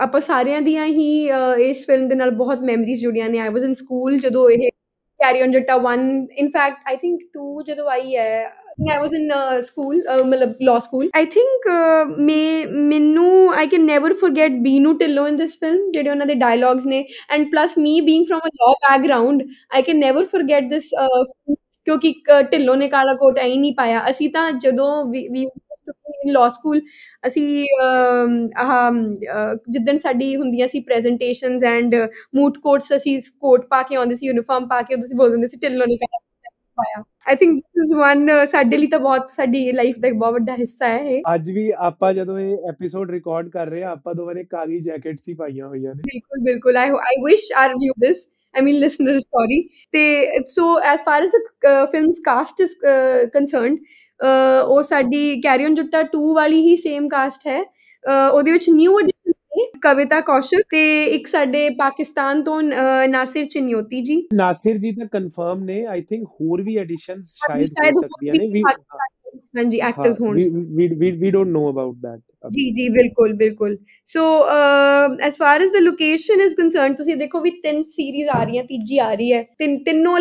ਆਪਾਂ ਸਾਰਿਆਂ ਦੀਆਂ ਹੀ ਅ, ਇਸ ਫਿਲਮ ਦੇ ਨਾਲ ਬਹੁਤ ਮੈਮਰੀਜ਼ ਜੁੜੀਆਂ ਨੇ। ਆਈ ਵਾਸ ਇਨ ਸਕੂਲ ਜਦੋਂ ਇਹ carry on Jatta 1 in fact I think 2 ਜਦੋਂ ਆਈ ਹੈ I was in uh, school, uh, ਮਤਲਬ law school. I think uh, ਮੈਂ ਮੈਨੂੰ I can never forget Beenu Tillo in this film ਜਿਹੜੇ ਉਹਨਾਂ ਦੇ dialogues ਨੇ and plus me being from a law background I can never forget this uh, film ਕਿਉਂਕਿ ਅ, ਢਿੱਲੋਂ ਨੇ ਕਾਲਾ ਕੋਟ ਐ ਹੀ ਨਹੀਂ ਪਾਇਆ ਅਸੀਂ ਤਾਂ ਜਦੋਂ ਵੀ ਵੀ ਇਨ ਲਾਅ ਸਕੂਲ ਅਸੀਂ ਅਮ, ਆਹ ਅ, ਜਿੱਦਣ ਸਾਡੀ ਹੁੰਦੀਆਂ ਸੀ ਪ੍ਰੈਜੈਂਟੇਸ਼ਨਸ ਐਂਡ ਮੂਟ ਕੋਟਸ ਅਸੀਂ ਕੋਟ ਪਾ ਕੇ ਆਉਂਦੇ ਸੀ ਯੂਨੀਫਾਰਮ ਪਾ ਕੇ ਅਸੀਂ ਬੋਲਦੇ ਹੁੰਦੇ ਸੀ ਢਿੱਲੋਂ ਨੇ ਕਾਲਾ ਕੋਟ ਪਾਇਆ। I think this is one ਸਾਡੇ ਲਈ ਤਾਂ ਬਹੁਤ ਸਾਡੀ ਲਾਈਫ ਦਾ ਇੱਕ ਬਹੁਤ ਵੱਡਾ ਹਿੱਸਾ ਹੈ ਇਹ। ਅੱਜ ਵੀ ਆਪਾਂ ਜਦੋਂ ਇਹ ਐਪੀਸੋਡ ਰਿਕਾਰਡ ਕਰ ਰਹੇ ਆ ਆਪਾਂ ਦੋਵਾਂ ਨੇ ਕਾਲੀ ਜੈਕਟਸ ਹੀ ਪਾਈਆਂ ਹੋਈਆਂ ਨੇ। ਬਿਲਕੁਲ ਬਿਲਕੁਲ। I I wish our view this I mean, listener, sorry. ਤੇ so as far as the uh, film's cast is uh, concerned, uh, ਉਹ ਸਾਡੀ ਕੈਰੀ ਔਨ ਜੱਟਾ 2 ਵਾਲੀ ਹੀ ਸੇਮ ਕਾਸਟ ਹੈ। ਉਹਦੇ ਵਿੱਚ ਨਿਊ ਐਡੀਸ਼ਨ ਨੇ ਕਵਿਤਾ ਕੌਸ਼ਲ ਤੇ ਇੱਕ ਸਾਡੇ ਪਾਕਿਸਤਾਨ ਤੋਂ ਨਾਸਿਰ ਚਨਿਓਤੀ ਜੀ। ਨਾਸਿਰ ਜੀ ਤਾਂ ਕੰਫਰਮ ਨੇ ਆਈ ਥਿੰਕ ਹੋਰ ਵੀ ਐਡੀਸ਼ਨਸ ਸ਼ਾਇਦ ਹੋ ਸਕਦੀਆਂ ਨੇ ਵੀ ਹਾਂਜੀ ਐਕਟਰਸ ਹੋਣ। We we we don't know about that ਜੀ ਜੀ ਬਿਲਕੁਲ ਬਿਲਕੁਲ। So as far as the location is concerned ਤੁਸੀਂ ਦੇਖੋ ਵੀ ਤਿੰਨ ਸੀਰੀਜ਼ ਆ ਰਹੀਆਂ ਤੀਜੀ ਆ ਰਹੀ ਹੈ। ਤਿੰਨ ਤਿੰਨੋਂ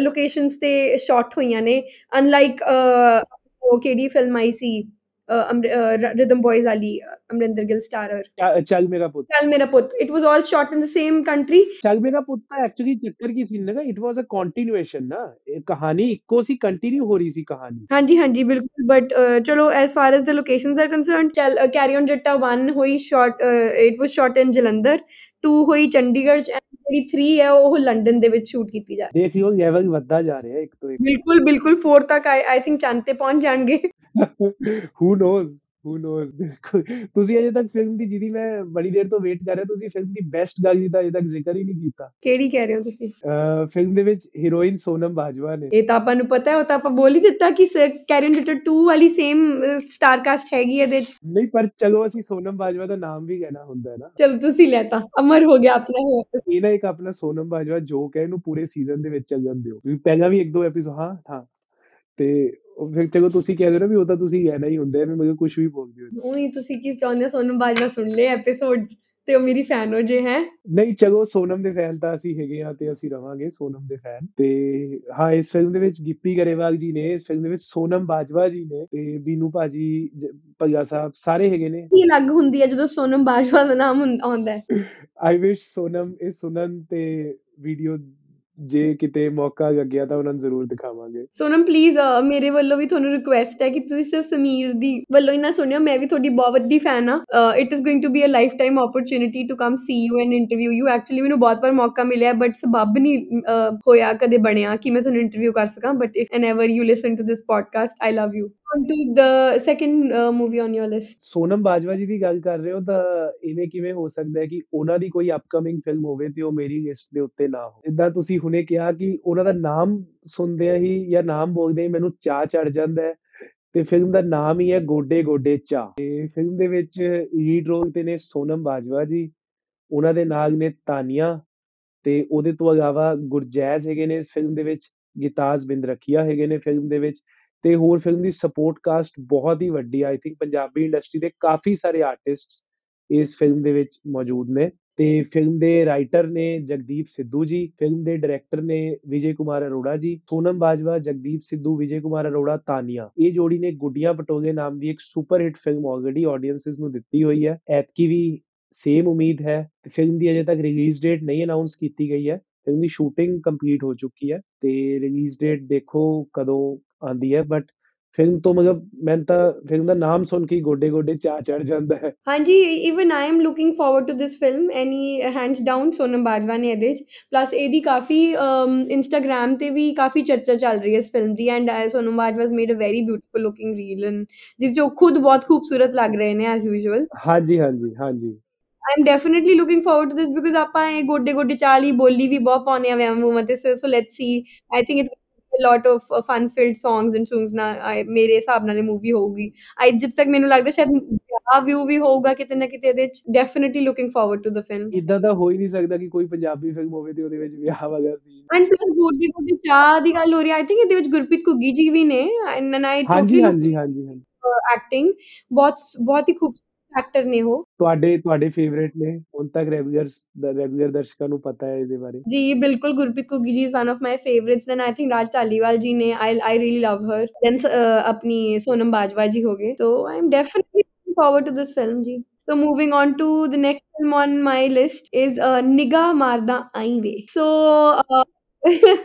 ਲੋਕੇਸ਼ਨਸ ਤੇ ਸ਼ਾਟ ਹੋਈਆਂ ਨੇ। ਅਨਲਾਈਕ ਉਹ ਕਿਹੜੀ ਫਿਲਮ ਆਈ ਸੀ? ਰਿਦਮ ਬॉयਜ਼ ਵਾਲੀ ਅਮਰਿੰਦਰ ਗਿਲ ਸਟਾਰਰ ਚੱਲ ਮੇਰਾ ਪੁੱਤ ਚੱਲ ਮੇਰਾ ਪੁੱਤ it was all shot in the same country ਚੱਲ ਮੇਰਾ ਪੁੱਤ ਤਾਂ ਐਕਚੁਅਲੀ ਚੱਕਰ ਕੀ ਸੀ ਨਾ ਇਟ ਵਾਸ ਅ ਕੰਟੀਨਿਊਏਸ਼ਨ ਨਾ ਇਹ ਕਹਾਣੀ ਇੱਕੋ ਸੀ ਕੰਟੀਨਿਊ ਹੋ ਰਹੀ ਸੀ ਕਹਾਣੀ ਹਾਂਜੀ ਹਾਂਜੀ ਬਿਲਕੁਲ ਬਟ ਚਲੋ as far as the locations are concerned ਚੱਲ ਕੈਰੀ ਔਨ ਜੱਟਾ 1 ਹੋਈ shot it was shot in Jalandhar 2 ਹੋਈ ਚੰਡੀਗੜ੍ਹ ਚ and ਜਿਹੜੀ 3 ਹੈ ਉਹ ਲੰਡਨ ਦੇ ਵਿੱਚ ਸ਼ੂਟ ਕੀਤੀ ਜਾ ਰਹੀ ਦੇਖ ਲਿਓ ਲੈਵਲ ਵੱਧਦਾ ਜਾ ਰਿਹਾ ਇੱਕ ਤੋਂ ਇੱਕ। ਬਿਲਕੁਲ ਬਿਲਕੁਲ 4 ਤੱਕ ਆਈ ਥਿੰਕ ਚੰਦ ਤੇ ਪਹੁੰਚ ਜਾਣਗੇ। ਹੂ ਨੋਜ਼ ਹੂ ਨੋਜ਼ ਬਿਲਕੁਲ ਤੁਸੀਂ ਅਜੇ ਤੱਕ ਫਿਲਮ ਦੀ ਜਿਹਦੀ ਮੈਂ ਬੜੀ ਦੇਰ ਤੋਂ ਵੇਟ ਕਰ ਰਿਹਾ ਤੁਸੀਂ ਫਿਲਮ ਦੀ ਬੈਸਟ ਗੱਲ ਦੀ ਅਜੇ ਤੱਕ ਜ਼ਿਕਰ ਹੀ ਨਹੀਂ ਕੀਤਾ। ਕਿਹੜੀ ਕਹਿ ਰਹੇ ਹੋ ਤੁਸੀਂ? ਫਿਲਮ ਦੇ ਵਿੱਚ ਹੀਰੋਇਨ ਸੋਨਮ ਬਾਜਵਾ ਨੇ। ਇਹ ਤਾਂ ਆਪਾਂ ਨੂੰ ਪਤਾ ਹੈ ਉਹ ਤਾਂ ਆਪਾਂ ਬੋਲ ਹੀ ਦਿੱਤਾ ਕਿ ਕੈਰਨ ਜੱਟਾ 2 ਵਾਲੀ ਸੇਮ ਸਟਾਰ ਕਾਸਟ ਹੈਗੀ ਇਹਦੇ ਚ। ਨਹੀਂ ਪਰ ਚਲੋ ਅਸੀਂ ਸੋਨਮ ਬਾਜਵਾ ਦਾ ਨਾਮ ਵੀ ਕਹਿਣਾ ਹੁੰਦਾ ਹੈ ਨਾ। ਚਲੋ ਤੁਸੀਂ ਲੈਤਾ ਅਮਰ ਹੋ ਗਿਆ ਆਪਣਾ। ਇਹ ਨਾ ਇੱਕ ਆਪਣਾ ਸੋਨਮ ਬਾਜਵਾ ਜੋਕ ਹੈ ਇਹਨੂੰ ਪੂਰੇ ਸੀਜ਼ਨ ਦੇ ਵਿੱਚ ਚੱਲ ਜਾਂਦੇ ਹੋ। ਵੀ ਪਹਿਲਾਂ ਵੀ ਇੱਕ ਦੋ ਐਪੀਸੋਡ ਹਾਂ ਹਾਂ। ਤੇ ਫਿਰ ਚਲੋ ਤੁਸੀਂ ਕਹਿ ਦਿਓ ਨਾ ਵੀ ਉਹ ਤਾਂ ਤੁਸੀਂ ਕਹਿਣਾ ਹੀ ਹੁੰਦਾ ਹੈ ਵੀ ਮਗਰ ਕੁਝ ਵੀ ਬੋਲਦੇ ਹੋ ਉਹੀ ਤੁਸੀਂ ਕੀ ਚਾਹੁੰਦੇ ਹੋ ਸੋਨਮ ਬਾਜਵਾ ਸੁਣ ਲਏ ਐਪੀਸੋਡਸ ਤੇ ਉਹ ਮੇਰੀ ਫੈਨ ਹੋ ਜੇ ਹੈ? ਨਹੀਂ ਚਲੋ ਸੋਨਮ ਦੇ ਫੈਨ ਤਾਂ ਅਸੀਂ ਹੈਗੇ ਆ ਤੇ ਅਸੀਂ ਰਵਾਂਗੇ ਸੋਨਮ ਦੇ ਫੈਨ ਤੇ ਹਾਂ ਇਸ ਫਿਲਮ ਦੇ ਵਿੱਚ ਗਿੱਪੀ ਗਰੇਵਾਲ ਜੀ ਨੇ ਇਸ ਫਿਲਮ ਦੇ ਵਿੱਚ ਸੋਨਮ ਬਾਜਵਾ ਜੀ ਨੇ ਤੇ ਬੀਨੂ ਭਾਜੀ ਭਈਆ ਸਾਹਿਬ ਸਾਰੇ ਹੈਗੇ ਨੇ। ਕੀ ਅਲੱਗ ਹੁੰਦੀ ਹੈ ਜਦੋਂ ਸੋਨਮ ਬਾਜਵਾ ਦਾ ਨਾਮ ਹੁੰ- ਆਉਂਦਾ ਹੈ? ਆਈ ਵਿਸ਼ ਸੋਨਮ ਇਹ ਸੁਣਨ ਤੇ ਵੀਡੀਓ ਜੇ ਕਿਤੇ ਮੌਕਾ ਲੱਗਿਆ ਤਾਂ ਉਹਨਾਂ ਨੂੰ ਜ਼ਰੂਰ ਦਿਖਾਵਾਂਗੇ। ਸੋਨਮ ਪਲੀਜ਼ ਮੇਰੇ ਵੱਲੋਂ ਵੀ ਤੁਹਾਨੂੰ ਰਿਕੁਐਸਟ ਹੈ ਕਿ ਤੁਸੀਂ ਸਿਰਫ ਸਮੀਰ ਦੀ ਵੱਲੋਂ ਹੀ ਨਾ ਸੁਣਿਓ। ਮੈਂ ਵੀ ਤੁਹਾਡੀ ਬਹੁਤ ਵੱਡੀ ਫੈਨ ਆ it is going to be a lifetime opportunity to come see you and interview you actually ਮੈਨੂੰ ਬਹੁਤ ਵਾਰ ਮੌਕਾ ਮਿਲਿਆ ਬਟ ਸਬਬ ਨਹੀਂ ਹੋਇਆ ਕਦੇ ਬਣਿਆ ਕਿ ਮੈਂ ਤੁਹਾਨੂੰ ਇੰਟਰਵਿਊ ਕਰ ਸਕਾਂ। But if an ever you listen to this podcast I love you on to the second movie on your list Sonam Bajwa ji ਦੀ ਗੱਲ ਕਰ ਰਹੇ ਹੋ ਤਾਂ ਇਵੇਂ ਕਿਵੇਂ ਹੋ ਸਕਦਾ ਹੈ ਕਿ ਉਹਨਾਂ ਦੀ ਕੋਈ ਅਪਕਮਿੰਗ ਫਿਲਮ ਹੋਵੇ ਤੇ ਉਹ ਮੇਰੀ ਲਿਸਟ ਦੇ ਉੱਤੇ ਨਾ ਹੋ ਜਿੱਦਾਂ ਤੁਸੀਂ ਹੁਣੇ ਕਿਹਾ ਕਿ ਉਹਨਾਂ ਦਾ ਨਾਮ ਸੁਣਦਿਆਂ ਹੀ ਜਾਂ ਨਾਮ ਬੋਲਦਿਆਂ ਹੀ ਮੈਨੂੰ ਚਾਹ ਚੜ ਜਾਂਦਾ ਹੈ ਤੇ ਫਿਲਮ ਦਾ ਨਾਮ ਹੀ ਹੈ ਗੋਡੇ ਗੋਡੇ ਚਾਹ ਤੇ ਫਿਲਮ ਦੇ ਵਿੱਚ ਲੀਡ ਰੋਲ ਤੇ ਨੇ ਸੋਨਮ ਬਾਜਵਾ ਜੀ, ਉਹਨਾਂ ਦੇ ਨਾਲ ਨੇ ਤਾਨੀਆ ਤੇ ਉਹਦੇ ਤੋਂ ਇਲਾਵਾ ਗੁਰਜੈਜ਼ ਹੈਗੇ ਨੇ ਇਸ ਫਿਲਮ ਦੇ ਵਿੱਚ ਗਿਤਾਜ ਬਿੰਦ ਰਖੀਆ ਹੈਗੇ ਨੇ ਫਿਲਮ ਦੇ ਵਿੱਚ ਤੇ ਹੋਰ ਫਿਲਮ ਦੀ ਸਪੋਰਟ ਕਾਸਟ ਬਹੁਤ ਹੀ ਵੱਡੀ ਆਈ ਥਿੰਕ ਪੰਜਾਬੀ ਇੰਡਸਟਰੀ ਦੇ ਕਾਫੀ ਸਾਰੇ ਆਰਟਿਸਟਸ ਇਸ ਫਿਲਮ ਦੇ ਵਿੱਚ ਮੌਜੂਦ ਨੇ ਤੇ ਫਿਲਮ ਦੇ ਰਾਈਟਰ ਨੇ ਜਗਦੀਪ ਸਿੱਧੂ ਜੀ ਫਿਲਮ ਦੇ ਡਾਇਰੈਕਟਰ ਨੇ ਵਿਜੇ ਕੁਮਾਰ ਅਰੋੜਾ ਜੀ, ਸੋਨਮ ਬਾਜਵਾ, ਜਗਦੀਪ ਸਿੱਧੂ, ਵਿਜੇ ਕੁਮਾਰ ਅਰੋੜਾ, ਤਾਨੀਆ। ਇਹ ਜੋੜੀ ਨੇ ਗੁੱਡੀਆਂ ਪਟੋਲੇ ਨਾਮ ਦੀ ਇੱਕ super hit film already audiences ਨੂੰ ਦਿੱਤੀ ਹੋਈ ਹੈ। ਐਤਕੀ ਵੀ ਸੇਮ ਉਮੀਦ ਹੈ। ਤੇ ਫਿਲਮ ਦੀ ਅਜੇ ਤੱਕ ਰਿਲੀਜ਼ ਡੇਟ ਨਹੀਂ ਅਨਾਉਂਸ ਕੀਤੀ ਗਈ ਹੈ। ਫਿਲਮ ਦੀ ਸ਼ੂਟਿੰਗ ਕੰਪਲੀਟ ਹੋ ਚੁੱਕੀ ਹੈ। ਤੇ ਰਿਲੀਜ਼ ਡੇਟ ਦੇਖੋ ਕਦੋਂ ਆਂਦੀ ਹੈ ਬਟ ਫਿਲਮ ਤੋਂ ਮਤਲਬ ਮੈਂ ਤਾਂ ਫਿਲਮ ਦਾ ਨਾਮ ਸੁਣ ਕੇ ਗੋਡੇ ਗੋਡੇ ਚਾਹ ਚੜ ਜਾਂਦਾ ਹੈ। ਹਾਂਜੀ even I am looking forward to this film any hands down Sonam Bajwa ਨੇ ਇਹਦੇ ਚ ਪਲੱਸ ਇਹਦੀ ਕਾਫੀ ਇੰਸਟਾਗ੍ਰam ਤੇ ਵੀ ਕਾਫੀ ਚਰਚਾ ਚੱਲ ਰਹੀ ਹੈ ਇਸ film the and Sonam Bajwa has made a very beautiful looking reel and ਜਿਸ ਜੋ ਖੁਦ ਬਹੁਤ ਖੂਬਸੂਰਤ ਲੱਗ ਰਹੇ ਨੇ ਐਸ ਯੂਜੂਅਲ ਹਾਂਜੀ ਹਾਂਜੀ ਹਾਂਜੀ। Am definitely looking forward to this because ਆਪਾਂ ਇਹ ਗੋਡੇ ਗੋਡੇ ਚਾਲ ਬੋਲੀ ਵੀ ਬਹੁਤ ਪਾਉਂਦੇ ਆ ਵਿਆਹ ਮੂਵ ਤੇ so let's see I think it a lot of uh, fun filled songs and I- ਮੇਰੇ ਹਿਸਾਬ ਨਾਲ ਇਹ ਮੂਵੀ ਹੋਊਗੀ। ਆਈ ਜਿੱਦ ਤੱਕ ਮੈਨੂੰ ਲੱਗਦਾ ਸ਼ਾਇਦ ਵਿਆਹ ਵਿਊ ਵੀ ਹੋਊਗਾ ਕਿਤੇ ਨਾ ਕਿਤੇ ਇਹਦੇ ਚ definitely looking forward to the film ਇਦਾਂ ਤਾਂ ਹੋ ਹੀ ਨਹੀਂ ਸਕਦਾ ਕਿ ਕੋਈ ਪੰਜਾਬੀ ਫਿਲਮ ਹੋਵੇ ਤੇ ਉਹਦੇ ਵਿੱਚ ਵਿਆਹ ਵਾਲਾ ਸੀਨ ਐਂਡ ਪਲੱਸ ਗੋਡੇ ਗੋਡੇ ਚਾਹ ਦੀ ਗੱਲ ਹੋ ਰਹੀ ਆਈ ਥਿੰਕ ਇਹਦੇ ਵਿੱਚ ਗੁਰਪ੍ਰੀਤ ਘੁੱਗੀ ਜੀ ਵੀ ਨੇ ਐਂਡ ਆਈ ਹਾਂਜੀ ਹਾਂਜੀ ਹਾਂਜੀ ਹਾਂਜੀ। ਐਕਟਿੰਗ ਬਹੁਤ ਬਹੁਤ ਹੀ ਖੂਬਸੂਰਤ ਐਕਟਰ ਨੇ ਉਹ। ਤੁਹਾਡੇ ਤੁਹਾਡੇ ਫੇਵਰੇਟ ਨੇ? ਹੁਣ ਤੱਕ ਰੈਗੂਲਰਸ ਰੈਗੂਲਰ ਦਰਸ਼ਕਾਂ ਨੂੰ ਪਤਾ ਹੈ ਇਹਦੇ ਬਾਰੇ। ਜੀ ਬਿਲਕੁਲ Gurpreet Ghuggi ji is one of my favourites then I think Raj Dhaliwal ji ਨੇ ਆਈ I really love Har then ਆਪਣੀ ਸੋਨਮ ਬਾਜਵਾ ਜੀ ਹੋ ਗਏ। So I am definitely looking forward to this film ਜੀ। So moving on to the next film on my list is uh, ਨਿਗਾਹ ਮਾਰਦਾ ਆਈ ਵੇ। So uh,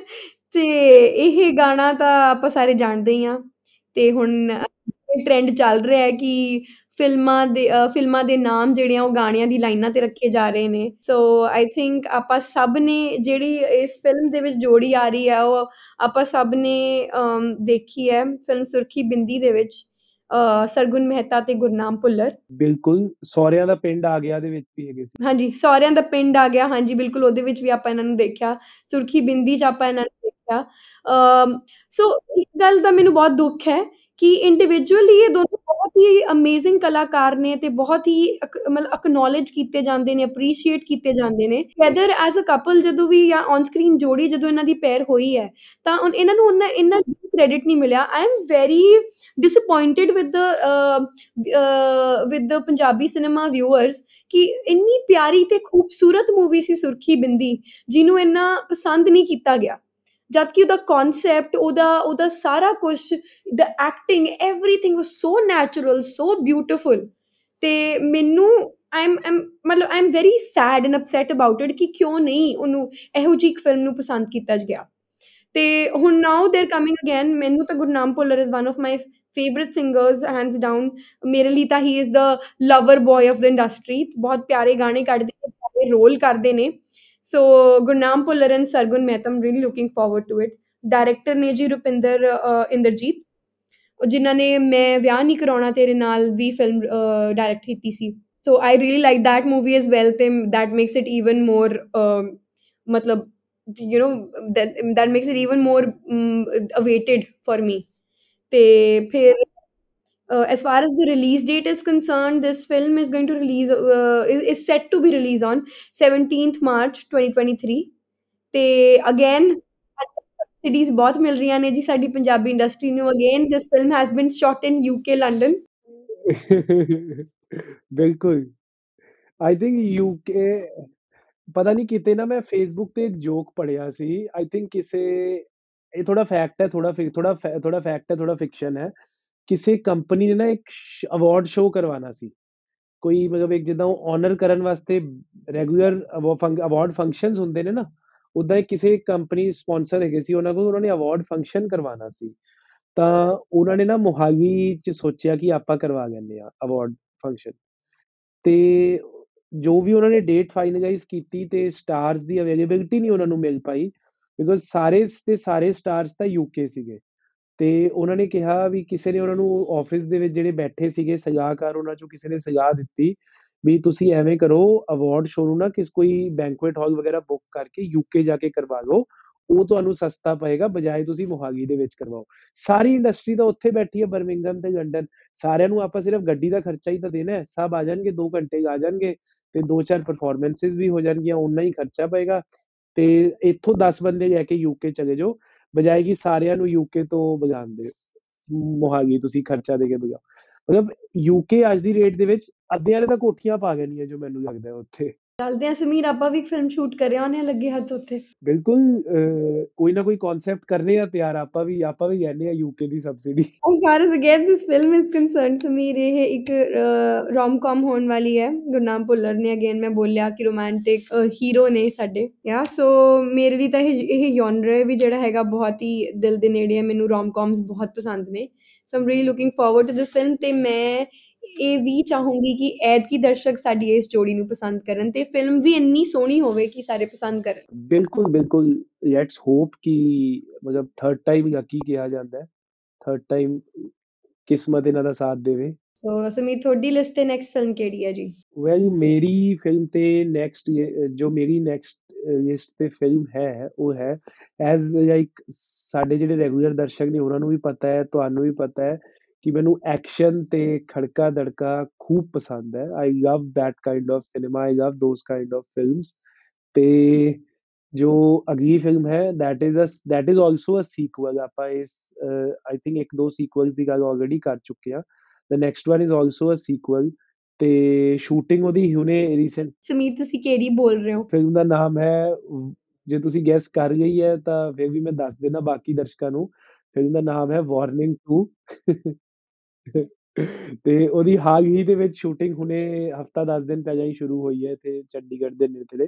ਤੇ ਇਹ ਗਾਣਾ ਤਾਂ ਆਪਾਂ ਸਾਰੇ ਜਾਣਦੇ ਹੀ ਆ ਤੇ ਹੁਣ ਟ੍ਰੈਂਡ ਚੱਲ ਰਿਹਾ ਹੈ ਕਿ ਫਿਲਮਾਂ ਦੇ ਫਿਲਮਾਂ ਦੇ ਨਾਮ ਜਿਹੜੇ ਆ ਉਹ ਗਾਣਿਆਂ ਦੀ ਲਾਈਨਾਂ ਤੇ ਰੱਖੇ ਜਾ ਰਹੇ ਨੇ। ਸੋ ਆਈ ਥਿੰਕ ਆਪਾਂ ਸਭ ਨੇ ਜਿਹੜੀ ਇਸ ਫਿਲਮ ਦੇ ਵਿੱਚ ਜੋੜੀ ਆ ਰਹੀ ਹੈ ਉਹ ਆਪਾਂ ਸਭ ਨੇ ਦੇਖੀ ਹੈ ਫਿਲਮ ਸੁਰਖੀ ਬਿੰਦੀ ਦੇ ਵਿੱਚ ਸਰਗੁਣ ਮਹਿਤਾ ਤੇ ਗੁਰਨਾਮ ਭੁੱਲਰ। ਬਿਲਕੁਲ ਸੌਰਿਆਂ ਦਾ ਪਿੰਡ ਆ ਗਿਆ ਦੇ ਵਿੱਚ ਵੀ ਹੈਗੇ ਸੀ। ਹਾਂਜੀ ਸਹੁਰਿਆਂ ਦਾ ਪਿੰਡ ਆ ਗਿਆ ਹਾਂਜੀ ਬਿਲਕੁਲ ਉਹਦੇ ਵਿੱਚ ਵੀ ਆਪਾਂ ਇਹਨਾਂ ਨੂੰ ਦੇਖਿਆ। ਸੁਰਖੀ ਬਿੰਦੀ 'ਚ ਆਪਾਂ ਇਹਨਾਂ ਨੂੰ ਦੇਖਿਆ। ਸੋ ਇੱਕ ਗੱਲ ਦਾ ਮੈਨੂੰ ਬਹੁਤ ਦੁੱਖ ਹੈ ਕਿ ਇੰਡੀਵਿਜੂਅਲੀ ਇਹ ਦੋਨੋਂ ਬਹੁਤ ਹੀ ਅਮੇਜ਼ਿੰਗ ਕਲਾਕਾਰ ਨੇ ਤੇ ਬਹੁਤ ਹੀ ਅਕ- ਮਤਲਬ ਅਕਨੋਲਜ ਕੀਤੇ ਜਾਂਦੇ ਨੇ ਅਪਰੀਸ਼ੀਏਟ ਕੀਤੇ ਜਾਂਦੇ ਨੇ। ਵੈਦਰ ਐਜ਼ ਅ ਕਪਲ ਜਦੋਂ ਵੀ ਜਾਂ ਔਨ ਸਕਰੀਨ ਜੋੜੀ ਜਦੋਂ ਇਹਨਾਂ ਦੀ ਪੈਰ ਹੋਈ ਹੈ ਤਾਂ ਉਨ- ਇਹਨਾਂ ਨੂੰ ਉਹਨਾਂ ਇੰਨਾ ਕ੍ਰੈਡਿਟ ਨਹੀਂ ਮਿਲਿਆ। I am very disappointed with the uh, uh, with the Punjabi cinema viewers ਕਿ ਇੰਨੀ ਪਿਆਰੀ ਤੇ ਖੂਬਸੂਰਤ ਮੂਵੀ ਸੀ ਸੁਰਖੀ ਬਿੰਦੀ ਜਿਹਨੂੰ ਇੰਨਾ ਪਸੰਦ ਨਹੀਂ ਕੀਤਾ ਗਿਆ। ਜਦ ਕਿ ਉਹਦਾ ਕਨਸੈਪਟ ਉਹਦਾ ਉਹਦਾ ਸਾਰਾ ਕੁਝ the acting everything was so natural so beautiful ਤੇ ਮੈਨੂੰ ਆਈ ਐਮ ਮਤਲਬ I am very sad and upset about it ਕਿ ਕਿਉਂ ਨਹੀਂ ਉਹਨੂੰ ਇਹੋ ਜਿਹੀ ਇੱਕ ਫਿਲਮ ਨੂੰ ਪਸੰਦ ਕੀਤਾ ਗਿਆ। ਤੇ ਹੁਣ ਨਾਓ ਦੇ ਆਰ ਕਮਿੰਗ ਅਗੇਨ ਮੈਨੂੰ ਤਾਂ Gurnam Bhullar is one of my favourite singers hands down ਮੇਰੇ ਲਈ ਤਾਂ ਹੀ is the lover boy of the industry ਬਹੁਤ ਪਿਆਰੇ ਗਾਣੇ ਕੱਢਦੇ ਨੇ, ਪਿਆਰੇ ਰੋਲ ਕਰਦੇ ਨੇ। So Gurnam Bhullar and Sargun Mehta am really looking forward to it director ਨੇ ਜੀ ਰੁਪਿੰਦਰ ਅ, ਇੰਦਰਜੀਤ ਉਹ ਜਿਨ੍ਹਾਂ ਨੇ ਮੈਂ ਵਿਆਹ ਨਹੀਂ ਕਰਾਉਣਾ ਤੇਰੇ ਨਾਲ ਵੀ ਫਿਲਮ ਡਾਇਰੈਕਟ ਕੀਤੀ ਸੀ so I really like that movie as well ਤੇ that makes it even more ਮਤਲਬ you know that that makes it even more um, awaited for me ਤੇ ਫਿਰ uh, as far as the release date is concerned this film is going to release uh, is, is set to be released on 17th March 2023 ਤੇ again subsidies ਬਹੁਤ ਮਿਲ ਰਹੀਆਂ ਨੇ ਜੀ ਸਾਡੀ Punjabi industry ਨੂੰ again this film has been shot in UK London ਬਿਲਕੁਲ I think UK ਪਤਾ ਨਹੀਂ ਕਿਤੇ ਨਾ ਮੈਂ ਫੇਸਬੁੱਕ ਤੇ ਇੱਕ ਜੋਕ ਪੜਿਆ ਸੀ ਆਈ ਥਿੰਕ ਕਿਸੇ ਇਹ ਥੋੜਾ ਫੈਕਟ ਹੈ ਥੋੜਾ ਥੋੜਾ ਥੋੜਾ ਫੈਕਟ ਹੈ ਥੋੜਾ ਫਿਕਸ਼ਨ ਹੈ ਕਿਸੇ ਕੰਪਨੀ ਨੇ ਨਾ ਇੱਕ ਅਵਾਰਡ ਸ਼ੋਅ ਕਰਵਾਉਣਾ ਸੀ। ਕੋਈ ਮਤਲਬ ਇੱਕ ਜਿੱਦਾਂ ਉਹ ਆਨਰ ਕਰਨ ਵਾਸਤੇ ਰੈਗੂਲਰ ਅਵਾਰਡ ਫੰਕਸ਼ਨਸ ਹੁੰਦੇ ਨੇ ਨਾ ਉਦਾਂ ਹੀ ਕਿਸੇ ਕੰਪਨੀ ਸਪਾਂਸਰ ਹੈਗੇ ਸੀ ਉਹਨਾਂ ਕੋਲ ਉਹਨਾਂ ਨੇ ਅਵਾਰਡ ਫੰਕਸ਼ਨ ਕਰਵਾਉਣਾ ਸੀ। ਤਾਂ ਉਹਨਾਂ ਨੇ ਨਾ ਮੁਹਾਲੀ ਚ ਸੋਚਿਆ ਕਿ ਆਪਾਂ ਕਰਵਾ ਲੈਂਦੇ ਆ ਅਵਾਰਡ ਫੰਕਸ਼ਨ ਤੇ ਜੋ ਵੀ ਉਹਨਾਂ ਨੇ ਡੇਟ ਫਾਈਨਲਾਈਜ਼ ਕੀਤੀ ਤੇ ਸਟਾਰਸ ਦੀ ਅਵੇਲੇਬਿਲਟੀ ਨਹੀਂ ਉਹਨਾਂ ਨੂੰ ਮਿਲ ਪਾਈ ਬਿਕੋਜ਼ ਸਾਰੇ ਦੇ ਸਾਰੇ ਸਟਾਰਸ ਤਾਂ ਯੂਕੇ ਸੀਗੇ। ਤੇ ਉਹਨਾਂ ਨੇ ਕਿਹਾ ਵੀ ਕਿਸੇ ਨੇ ਉਹਨਾਂ ਨੂੰ ਆਫਿਸ ਦੇ ਵਿੱਚ ਜਿਹੜੇ ਬੈਠੇ ਸੀਗੇ ਸਲਾਹਕਾਰ, ਉਹਨਾਂ ਚੋਂ ਕਿਸੇ ਨੇ ਸਲਾਹ ਦਿੱਤੀ ਵੀ ਤੁਸੀਂ ਐਵੇਂ ਕਰੋ ਅਵਾਰਡ ਸ਼ੋਅ ਨੂੰ ਨਾ ਕਿਸ ਕੋਈ ਬੈਂਕੁਏਟ ਹਾਲ ਵਗੈਰਾ ਬੁੱਕ ਕਰਕੇ ਯੂਕੇ ਜਾ ਕੇ ਕਰਵਾ ਲਓ, ਉਹ ਤੁਹਾਨੂੰ ਸਸਤਾ ਪਏਗਾ ਬਜਾਏ ਤੁਸੀਂ ਮੁਹਾਲੀ ਦੇ ਵਿੱਚ ਕਰਵਾਓ। ਸਾਰੀ ਇੰਡਸਟਰੀ ਤਾਂ ਉੱਥੇ ਬੈਠੀ ਹੈ ਬਰਮਿੰਗਮ ਤੇ ਲੰਡਨ, ਸਾਰਿਆਂ ਨੂੰ ਆਪਾਂ ਸਿਰਫ ਗੱਡੀ ਦਾ ਖਰਚਾ ਹੀ ਤਾਂ ਦੇਣਾ ਹੈ, ਸਭ ਆ ਜਾਣਗੇ 2 ਘੰਟੇ ਆ ਜਾਣਗੇ ਤੇ ਦੋ ਚਾਰ ਪਰਫਾਰਮੈਂਸਸ ਵੀ ਹੋ ਜਾਣਗੀਆਂ ਉਨਾ ਹੀ ਖਰਚਾ ਪਏਗਾ ਤੇ ਇੱਥੋਂ 10 ਬੰਦੇ ਲੈ ਕੇ ਯੂਕੇ ਚਲੇ ਜਾਓ। ਬਜਾਏ ਕਿ ਸਾਰਿਆਂ ਨੂੰ ਯੂਕੇ ਤੋਂ ਬਗਾਣ ਦੇ, ਮੁਹਾਲੀ ਤੁਸੀਂ ਖਰਚਾ ਦੇ ਕੇ ਬਗਾਓ ਮਤਲਬ ਯੂਕੇ ਅੱਜ ਦੀ ਰੇਟ ਦੇ ਵਿੱਚ ਅੱਧਿਆਂ ਨੇ ਤਾਂ ਕੋਠੀਆਂ ਪਾ ਗਈਆਂ ਜੋ ਮੈਨੂੰ ਲੱਗਦਾ ਹੈ ਉੱਥੇ। ਚੱਲਦੇ ਆ ਸਮੀਰ ਆਪਾਂ ਵੀ ਫਿਲਮ ਸ਼ੂਟ ਕਰਿਆ ਉਹਨੇ ਲੱਗੇ ਹੱਥ ਉੱਥੇ ਬਿਲਕੁਲ ਕੋਈ ਨਾ ਕੋਈ ਕਨਸੈਪਟ ਕਰਨੇ ਆ ਤਿਆਰ। ਆਪਾਂ ਵੀ ਆਪਾਂ ਵੀ ਕਹਿੰਦੇ ਆ UK the subsidy as far as again this film is concerned Sameer ਇਹ ਇੱਕ ਰੋਮ ਕਾਮ ਹੋਣ ਵਾਲੀ ਹੈ। ਗੁਰਨਾਮ ਭੁੱਲਰ ਨੇ ਅਗੇਨ ਮੈਂ ਬੋਲਿਆ ਕਿ ਰੋਮਾਂਟਿਕ ਹੀਰੋ ਨੇ ਸਾਡੇ। ਯਾ ਸੋ ਮੇਰੇ ਲਈ ਤਾਂ ਇਹ ਇਹ ਜਨਰ ਵੀ ਜਿਹੜਾ ਹੈਗਾ ਬਹੁਤ ਹੀ ਦਿਲ ਦੇ ਨੇੜੇ ਹੈ। ਮੈਨੂੰ ਰੋਮ ਕਾਮਸ ਬਹੁਤ ਪਸੰਦ ਨੇ। So I'm really looking forward to this film ਤੇ ਮੈਂ ਇਹ ਵੀ ਚਾਹੂੰਗੀ ਕਿ ਐਤਕੀ ਦਰਸ਼ਕ ਸਾਡੀ ਇਸ ਜੋੜੀ ਨੂੰ ਪਸੰਦ ਕਰਨ ਤੇ ਫਿਲਮ ਵੀ ਇੰਨੀ ਸੋਹਣੀ ਹੋਵੇ ਕਿ ਸਾਰੇ ਪਸੰਦ ਕਰਨ। ਬਿਲਕੁਲ ਬਿਲਕੁਲ। ਲੈਟਸ ਹੋਪ ਕਿ ਮਤਲਬ ਥਰਡ ਟਾਈਮ ਲੱਕੀ ਕਿਹਾ ਜਾਂਦਾ ਹੈ ਥਰਡ ਟਾਈਮ ਕਿਸਮਤ ਇਹਨਾਂ ਦਾ ਸਾਥ ਦੇਵੇ। ਸੋ ਸਮੀਰ ਤੁਹਾਡੀ ਲਿਸਟ ਤੇ ਨੈਕਸਟ ਫਿਲਮ ਕਿਹੜੀ ਹੈ ਜੀ? ਵੈਲ ਮੇਰੀ ਫਿਲਮ ਤੇ ਨੈਕਸਟ ਜੋ ਮੇਰੀ ਨੈਕਸਟ ਲਿਸਟ ਤੇ ਫਿਲਮ ਹੈ ਉਹ ਹੈ ਐਜ਼ ਲਾਈਕ ਸਾਡੇ ਜਿਹੜੇ ਰੈਗੂਲਰ ਦਰਸ਼ਕ ਨੇ ਉਹਨਾਂ ਨੂੰ ਵੀ ਪਤਾ ਹੈ ਤੁਹਾਨੂੰ ਵੀ ਪਤਾ ਹੈ ਕਿ ਮੈਨੂੰ ਐਕਸ਼ਨ ਤੇ ਖੜਕਾ ਦੜਕਾ ਖੂਬ ਪਸੰਦ ਹੈ। I love that kind of cinema I love those kind of films ਤੇ ਜੋ ਅਗਲੀ ਫਿਲਮ ਹੈ that is a that is also a sequel. ਆਪਾਂ ਇਸ ਆਈ ਥਿੰਕ ਇੱਕ ਦੋ ਸੀਕੁਅਲਸ ਦੀ ਗੱਲ ਆਲਰੇਡੀ ਕਰ ਚੁੱਕੇ ਆ the next one is also a sequel ਤੇ ਸ਼ੂਟਿੰਗ ਉਹਦੀ ਹੁਣੇ ਰੀਸੈਂਟ ਸਮੀਰ ਤੁਸੀਂ ਕਿਹੜੀ ਬੋਲ ਰਹੇ ਹੋ? ਫਿਲਮ ਦਾ ਨਾਮ ਹੈ ਜੇ ਤੁਸੀਂ ਗੈਸ ਕਰ ਗਈ ਹੈ ਤਾਂ ਫਿਰ ਵੀ ਮੈਂ ਦੱਸ ਦੇਣਾ ਬਾਕੀ ਦਰਸ਼ਕਾਂ ਨੂੰ। ਫਿਲਮ ਦਾ ਨਾਮ ਹੈ ਵਾਰਨਿੰਗ 2 ਤੇ ਉਹਦੀ ਹਾਲ ਹੀ ਦੇ ਵਿੱਚ ਸ਼ੂਟਿੰਗ ਹੁਣੇ ਹਫਤਾ 10 ਦਿਨ ਪਹਿਲਾਂ ਹੀ ਸ਼ੁਰੂ ਹੋਈ ਹੈ ਤੇ ਚੰਡੀਗੜ੍ਹ ਦੇ ਨੇੜੇ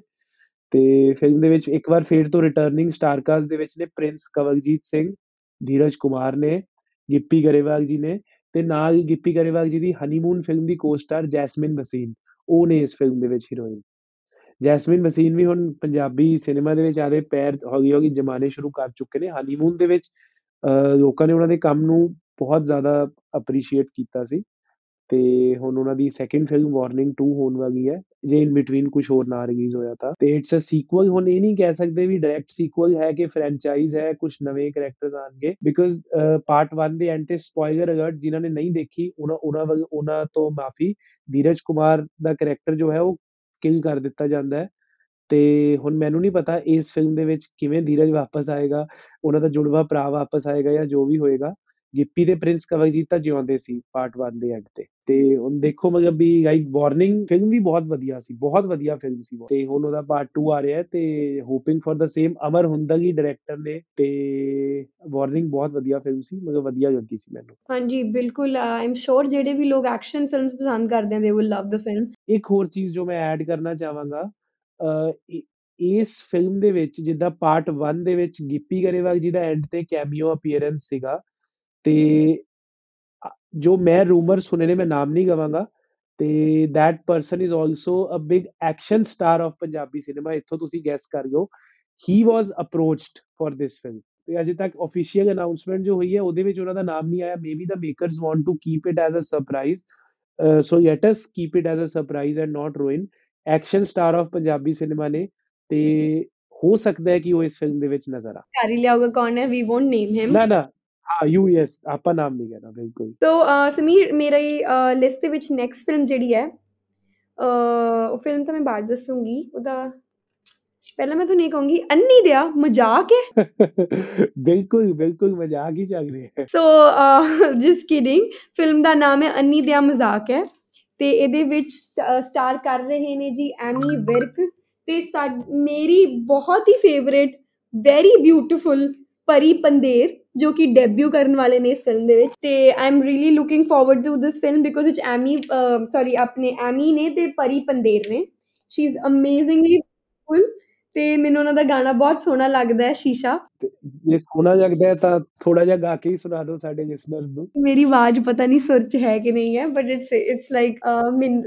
ਤੇ ਫਿਲਮ ਦੇ ਵਿੱਚ ਇੱਕ ਵਾਰ ਫੇਰ ਤੋਂ ਰਿਟਰਨਿੰਗ ਸਟਾਰ ਕਾਸਟ ਦੇ ਵਿੱਚ ਨੇ ਪ੍ਰਿੰਸ ਕਵਲਜੀਤ ਸਿੰਘ ਧੀਰਜ ਕੁਮਾਰ ਨੇ, ਗਿੱਪੀ ਗਰੇਵਾਲ ਜੀ ਨੇ ਤੇ ਨਾਲ ਹੀ ਗਿੱਪੀ ਗਰੇਵਾਲ ਜੀ ਦੀ ਹਨੀਮੂਨ ਫਿਲਮ ਦੀ ਕੋ-ਸਟਾਰ ਜੈਸਮਿਨ ਵਸੀਨ, ਉਹ ਨੇ ਇਸ ਫਿਲਮ ਦੇ ਵਿੱਚ ਹੀਰੋਇਨ ਜੈਸਮਿਨ ਵਸੀਨ ਵੀ ਹੁਣ ਪੰਜਾਬੀ ਸਿਨੇਮਾ ਦੇ ਵਿੱਚ ਆਦੇ ਪੈਰ ਹੌਲੀ ਹੌਲੀ ਜਮਾਨੇ ਸ਼ੁਰੂ ਕਰ ਚੁੱਕੇ ਨੇ। ਹਨੀਮੂਨ ਦੇ ਵਿੱਚ ਲੋਕਾਂ ਨੇ ਉਹਨਾਂ ਦੇ ਕੰਮ ਨੂੰ ਬਹੁਤ ਜ਼ਿਆਦਾ ਅਪਰੀਸ਼ੀਏਟ ਕੀਤਾ ਸੀ ਤੇ ਹੁਣ ਉਹਨਾਂ ਦੀ ਸੈਕੰਡ ਫਿਲਮ ਵਾਰਨਿੰਗ 2 ਹੋਣ ਵਾਲੀ ਹੈ, ਜੇ ਇਨ ਬਿਟਵੀਨ ਕੁਝ ਹੋਰ ਨਾ ਰਿਲੀਜ਼ ਹੋਇਆ ਤਾਂ। ਤੇ ਇਟਸ ਅ ਸੀਕੁਅਲ ਹੁਣ ਇਹ ਨਹੀਂ ਕਹਿ ਸਕਦੇ ਵੀ ਡਾਇਰੈਕਟ ਸੀਕੁਅਲ ਹੈ ਕਿ ਫਰੈਂਚਾਈਜ਼ ਹੈ ਕੁਝ ਨਵੇਂ ਕੈਰੈਕਟਰਸ ਆਣਗੇ ਬਿਕਾਜ਼ ਪਾਰਟ 1 ਦੇ ਐਂਡ ਤੇ ਸਪੋਇਲਰ ਅਲਰਟ ਜਿਨ੍ਹਾਂ ਨੇ ਨਹੀਂ ਦੇਖੀ, ਉਹਨਾਂ ਉਹਨਾਂ ਉਹਨਾਂ ਤੋਂ ਮਾਫੀ, ਧੀਰਜ ਕੁਮਾਰ ਦਾ ਕੈਰੈਕਟਰ ਜੋ ਹੈ ਉਹ ਕਿਲ ਕਰ ਦਿੱਤਾ ਜਾਂਦਾ ਹੈ। ਤੇ ਹੁਣ ਮੈਨੂੰ ਨਹੀਂ ਪਤਾ ਇਸ ਫਿਲਮ ਦੇ ਵਿੱਚ ਕਿਵੇਂ ਧੀਰਜ ਵਾਪਸ ਆਏਗਾ, ਉਹਨਾਂ ਦਾ ਜੁੜਵਾ ਭਰਾ ਵਾਪਸ ਆਏਗਾ ਜਾਂ ਜੋ ਵੀ ਹੋਏਗਾ। ਗਿੱਪੀ ਦੇ ਪ੍ਰਿੰਸ ਕਵਲਜੀਤ ਤਾਂ ਜਿਉਂਦੇ ਸੀ ਪਾਰਟ 1 ਦੇ ਐਂਡ ਤੇ। ਤੇ ਹੁਣ ਦੇਖੋ ਮਤਲਬ ਵੀ ਲਾਈਕ ਵਾਰਨਿੰਗ ਫਿਲਮ ਵੀ ਬਹੁਤ ਵਧੀਆ ਸੀ ਬਹੁਤ ਵਧੀਆ ਫਿਲਮ ਸੀ। ਤੇ ਹੁਣ ਉਹਦਾ ਪਾਰਟ 2 ਆ ਰਿਹਾ ਹੈ ਤੇ hoping for the same Amar Hundal director ਨੇ ਤੇ ਵਾਰਨਿੰਗ ਬਹੁਤ ਵਧੀਆ ਫਿਲਮ ਸੀ ਮਤਲਬ ਵਧੀਆ ਲੱਗੀ ਸੀ ਮੈਨੂੰ। ਹਾਂਜੀ ਬਿਲਕੁਲ ਆਈ ਐਮ ਸ਼ੋਰ ਜਿਹੜੇ ਵੀ ਲੋਕ ਐਕਸ਼ਨ ਫਿਲਮਸ ਪਸੰਦ ਕਰਦੇ ਆ they will love the film ਇੱਕ ਹੋਰ ਚੀਜ਼ ਜੋ ਮੈਂ ਐਡ ਕਰਨਾ ਚਾਹਾਂਗਾ ਇਸ ਫਿਲਮ ਦੇ ਵਿੱਚ ਜਿੱਦਾਂ ਪਾਰਟ 1 ਦੇ ਵਿੱਚ ਗਿੱਪੀ ਗਰੇਵਾਲ ਜੀ ਦਾ ਐਂਡ ਤੇ ਕੈਮੀਓ ਅਪੀਅਰੈਂਸ ਸੀਗਾ ਤੇ ਜੋ ਮੈਂ ਰੂਮਰ ਸੁਨੇ ਨੇ ਮੈਂ ਨਾਮ ਨਹੀਂ ਗਵਾਂਗਾ ਤੇ that person is also a big action star of Punjabi cinema ਇੱਥੋਂ ਤੁਸੀਂ ਗੈਸ ਕਰ ਲਿਓ he was approached for this film ਤੇ ਅਜੇ ਤੱਕ ਅਫੀਸ਼ੀਅਲ ਅਨਾਉਂਸਮੈਂਟ ਜੋ ਹੋਈ ਹੈ ਉਹਦੇ ਵਿੱਚ ਉਹਨਾਂ ਦਾ ਨਾਮ ਨਹੀਂ ਆਇਆ। Maybe the makers want to keep it as a surprise so let us keep it as a surprise and not ruin action star of Punjabi cinema ਨੇ ਤੇ ਹੋ ਸਕਦਾ ਹੈ ਕਿ ਉਹ ਇਸ ਫਿਲਮ ਦੇ ਵਿੱਚ ਨਜ਼ਰ ਆ ਕਰ ਹੀ ਲਿਆਊਗਾ ਕੌਣ ਹੈ? ਵੀ ਵੋਂਟ ਨੇਮ ਹਿਮ ਨਾ ਨਾ ਹਾਂ ਯੂ ਯੈਸ ਆਪਾਂ ਨਾਮ ਨਹੀਂ ਕਹਿਣਾ ਬਿਲਕੁਲ। ਤੋ ਸਮੀਰ ਮੇਰੀ ਲਿਸਟ ਦੇ ਵਿੱਚ ਨੈਕਸਟ ਫਿਲਮ ਜਿਹੜੀ ਹੈ ਉਹ ਫਿਲਮ ਤਾਂ ਮੈਂ ਬਾਅਦ ਦੱਸੂਗੀ ਉਹਦਾ ਪਹਿਲਾਂ ਮੈਂ ਤੁਹਾਨੂੰ ਇਹ ਕਹੂੰਗੀ ਅੰਨੀ ਦਿਆ ਮਜ਼ਾਕ ਹੈ? ਬਿਲਕੁਲ ਬਿਲਕੁਲ ਮਜ਼ਾਕ ਹੀ ਚੱਲ ਰਿਹਾ ਹੈ। ਸੋ ਜਸਟ ਕਿਡਿੰਗ ਫਿਲਮ ਦਾ ਨਾਮ ਹੈ ਅੰਨੀ ਦਿਆ ਮਜ਼ਾਕ ਹੈ। ਤੇ ਇਹਦੇ ਵਿੱਚ ਸਟਾਰ ਕਰ ਰਹੇ ਨੇ ਜੀ ਐਮੀ ਵਿਰਕ। ਤੇ ਮੇਰੀ ਬਹੁਤ ਹੀ ਫੇਵਰਿਟ ਵੈਰੀ ਬਿਊਟੀਫੁਲ ਪਰੀ ਪੰਦੇਰ। ਜੋ ਕਿ ਡੈਬਿਊ ਕਰਨ ਵਾਲੇ ਨੇ ਇਸ ਫਿਲਮ ਦੇ ਵਿੱਚ। ਤੇ I am really looking forward to this film because it Ammy sorry ਆਪਣੇ ਐਮੀ ਨੇ ਤੇ ਪਰੀ ਪੰਦੇਰ ਨੇ। ਸ਼ੀ ਇਜ਼ ਅਮੇਜ਼ਿੰਗਲੀ ਬਿਊਟੀਫੁਲ ਤੇ ਮੈਨੂੰ ਉਹਨਾਂ ਦਾ ਗਾਣਾ ਬਹੁਤ ਸੋਹਣਾ ਲੱਗਦਾ ਹੈ ਸ਼ੀਸ਼ਾ। ਜੇ ਸੋਹਣਾ ਲੱਗਦਾ ਹੈ ਤਾਂ ਥੋੜਾ ਜਿਹਾ ਗਾ ਕੇ ਹੀ ਸੁਣਾ ਦਿਓ ਸਾਡੇ ਲਿਸਨਰਸ ਨੂੰ। ਮੇਰੀ ਆਵਾਜ਼ ਪਤਾ ਨਹੀਂ ਸੁਰ ਚ ਹੈ ਕਿ ਨਹੀਂ ਹੈ ਬਟ ਇਟਸ ਇਟਸ ਲਾਈਕ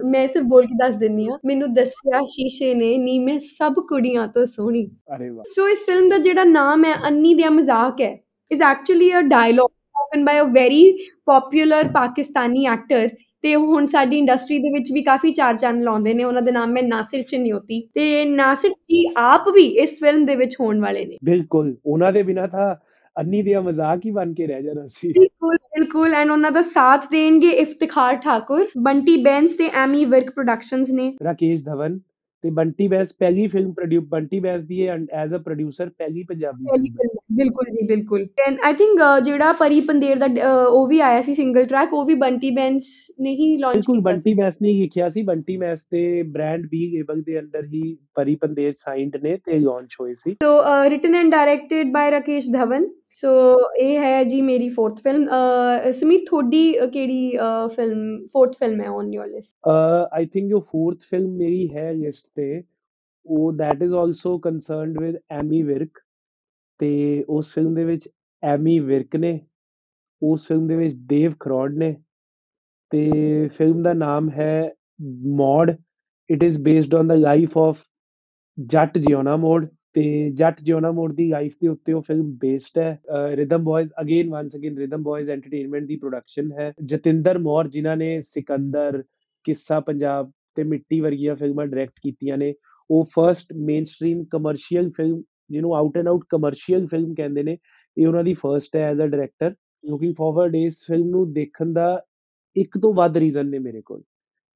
ਮੈਂ ਸਿਰਫ ਬੋਲ ਕੇ ਦੱਸ ਦਿੰਨੀ ਆ ਮੈਨੂੰ ਦੱਸਿਆ ਸ਼ੀਸ਼ੇ ਨੇ ਨੀ ਮੈਂ ਸਭ ਕੁੜੀਆਂ ਤੋਂ ਸੋਹਣੀ। ਅਰੇ ਵਾਹ। ਸੋ ਇਸ ਫਿਲਮ ਦਾ ਜਿਹੜਾ ਨਾਮ ਹੈ ਅੰਨੀ ਦਾ ਮਜ਼ਾਕ ਹੈ। Is actually a dialogue spoken by a very popular Pakistani actor ਤੇ ਹੁਣ ਸਾਡੀ ਇੰਡਸਟਰੀ ਦੇ ਵਿੱਚ ਵੀ ਕਾਫੀ ਚਾਰ ਚੰਨ ਲਾਉਂਦੇ ਨੇ। ਉਹਨਾਂ ਦਾ ਨਾਮ ਹੈ ਨਾਸਿਰ ਚਨਿਓਤੀ। ਤੇ ਨਾਸਿਰ ਜੀ ਆਪ ਵੀ ਇਸ ਫਿਲਮ ਦੇ ਵਿੱਚ ਹੋਣ ਵਾਲੇ ਨੇ। ਬਿਲਕੁਲ। ਉਹਨਾਂ ਦੇ ਬਿਨਾ ਤਾਂ ਅੰਨੀ ਦਿਆ ਮਜ਼ਾਕ ਹੀ ਬਣ ਕੇ ਰਹਿ ਜਾਣਾ ਸੀ। ਬਿਲਕੁਲ ਬਿਲਕੁਲ। ਐਂਡ ਉਹਨਾਂ ਦਾ ਸਾਥ ਦੇਣਗੇ ਇਫਤਖਾਰ ਠਾਕੁਰ। ਬੰਟੀ ਬੈਂਸ ਤੇ ਐਮੀ ਵਰਕ ਪ੍ਰੋਡਕਸ਼ਨਸ ਨੇ। ਰਾਕੇਸ਼ ਧਵਨ। ਤੇ ਬੰਟੀ ਬੈਸ ਪਹਿਲੀ ਫਿਲਮ ਪ੍ਰੋਡਿਊਸ ਬੰਟੀ ਬੈਸ ਦੀ ਹੈ ਐਜ਼ ਅ ਪ੍ਰੋਡਿਊਸਰ ਪਹਿਲੀ ਪੰਜਾਬੀ ਬਿਲਕੁਲ ਜੀ ਬਿਲਕੁਲ। ਐਂਡ ਆਈ ਥਿੰਕ ਜਿਹੜਾ ਪਰੀ ਪੰਦੇਰ ਦਾ ਉਹ ਵੀ ਆਇਆ ਸੀ ਸਿੰਗਲ ਟਰੈਕ ਉਹ ਵੀ ਬੰਟੀ ਬੈਂਸ ਨੇ ਹੀ ਲਾਂਚ ਕੀਤਾ ਬਿਲਕੁਲ ਬੰਟੀ ਬੈਸ ਨੇ ਲਿਖਿਆ ਸੀ। ਬੰਟੀ ਬੈਸ ਤੇ ਬ੍ਰਾਂਡ ਬੀ ਲੇਬਲ ਦੇ ਅੰਡਰ ਹੀ ਪਰੀ ਪੰਦੇਰ ਸਾਈਨਡ ਨੇ ਤੇ ਲਾਂਚ ਹੋਏ ਸੀ। So written and directed by Rakesh Dhawan so ਇਹ ਹੈ ਜੀ ਮੇਰੀ ਫੋਰਥ ਫਿਲਮ ਸਮੀਰ, ਤੁਹਾਡੀ ਕਿਹੜੀ ਫਿਲਮ ਫੋਰਥ ਫਿਲਮ ਹੈ on your list I think ਜੋ ਫੋਰਥ ਫਿਲਮ ਮੇਰੀ ਹੈ ਲਿਸਟ ਤੇ, ਉਹ that is also concerned with Ammy Virk ਤੇ ਉਸ ਫਿਲਮ ਦੇ ਵਿੱਚ ਐਮੀ ਵਿਰਕ ਨੇ, ਉਸ ਫਿਲਮ ਦੇ ਵਿੱਚ ਦੇਵ ਖਰੋੜ ਨੇ ਤੇ ਫਿਲਮ ਦਾ ਨਾਮ ਹੈ Mour it is based on the life of Jatt Jeona Mour ਤੇ ਜੱਟ ਜਿਉਣਾ ਮੋੜ ਦੀ ਲਾਈਫ ਦੇ ਉੱਤੇ ਉਹ ਫਿਲਮ ਬੇਸਡ ਹੈ। Rhythm Boyz again once again Rhythm Boyz Entertainment ਦੀ ਪ੍ਰੋਡਕਸ਼ਨ ਹੈ। ਜਤਿੰਦਰ ਮੌਰ ਜਿਨ੍ਹਾਂ ਨੇ ਸਿਕੰਦਰ, ਕਿੱਸਾ ਪੰਜਾਬ ਤੇ ਮਿੱਟੀ ਵਰਗੀਆਂ ਫਿਲਮਾਂ ਡਾਇਰੈਕਟ ਕੀਤੀਆਂ ਨੇ, ਉਹ first mainstream commercial film ਜਿਹਨੂੰ out and out commercial film ਕਹਿੰਦੇ ਨੇ, ਇਹ ਉਹਨਾਂ ਦੀ ਫਰਸਟ ਹੈ as a director looking forward ਇਸ ਫਿਲਮ ਨੂੰ ਦੇਖਣ ਦਾ ਇੱਕ ਤੋਂ ਵੱਧ ਰੀਜ਼ਨ ਨੇ ਮੇਰੇ ਕੋਲ।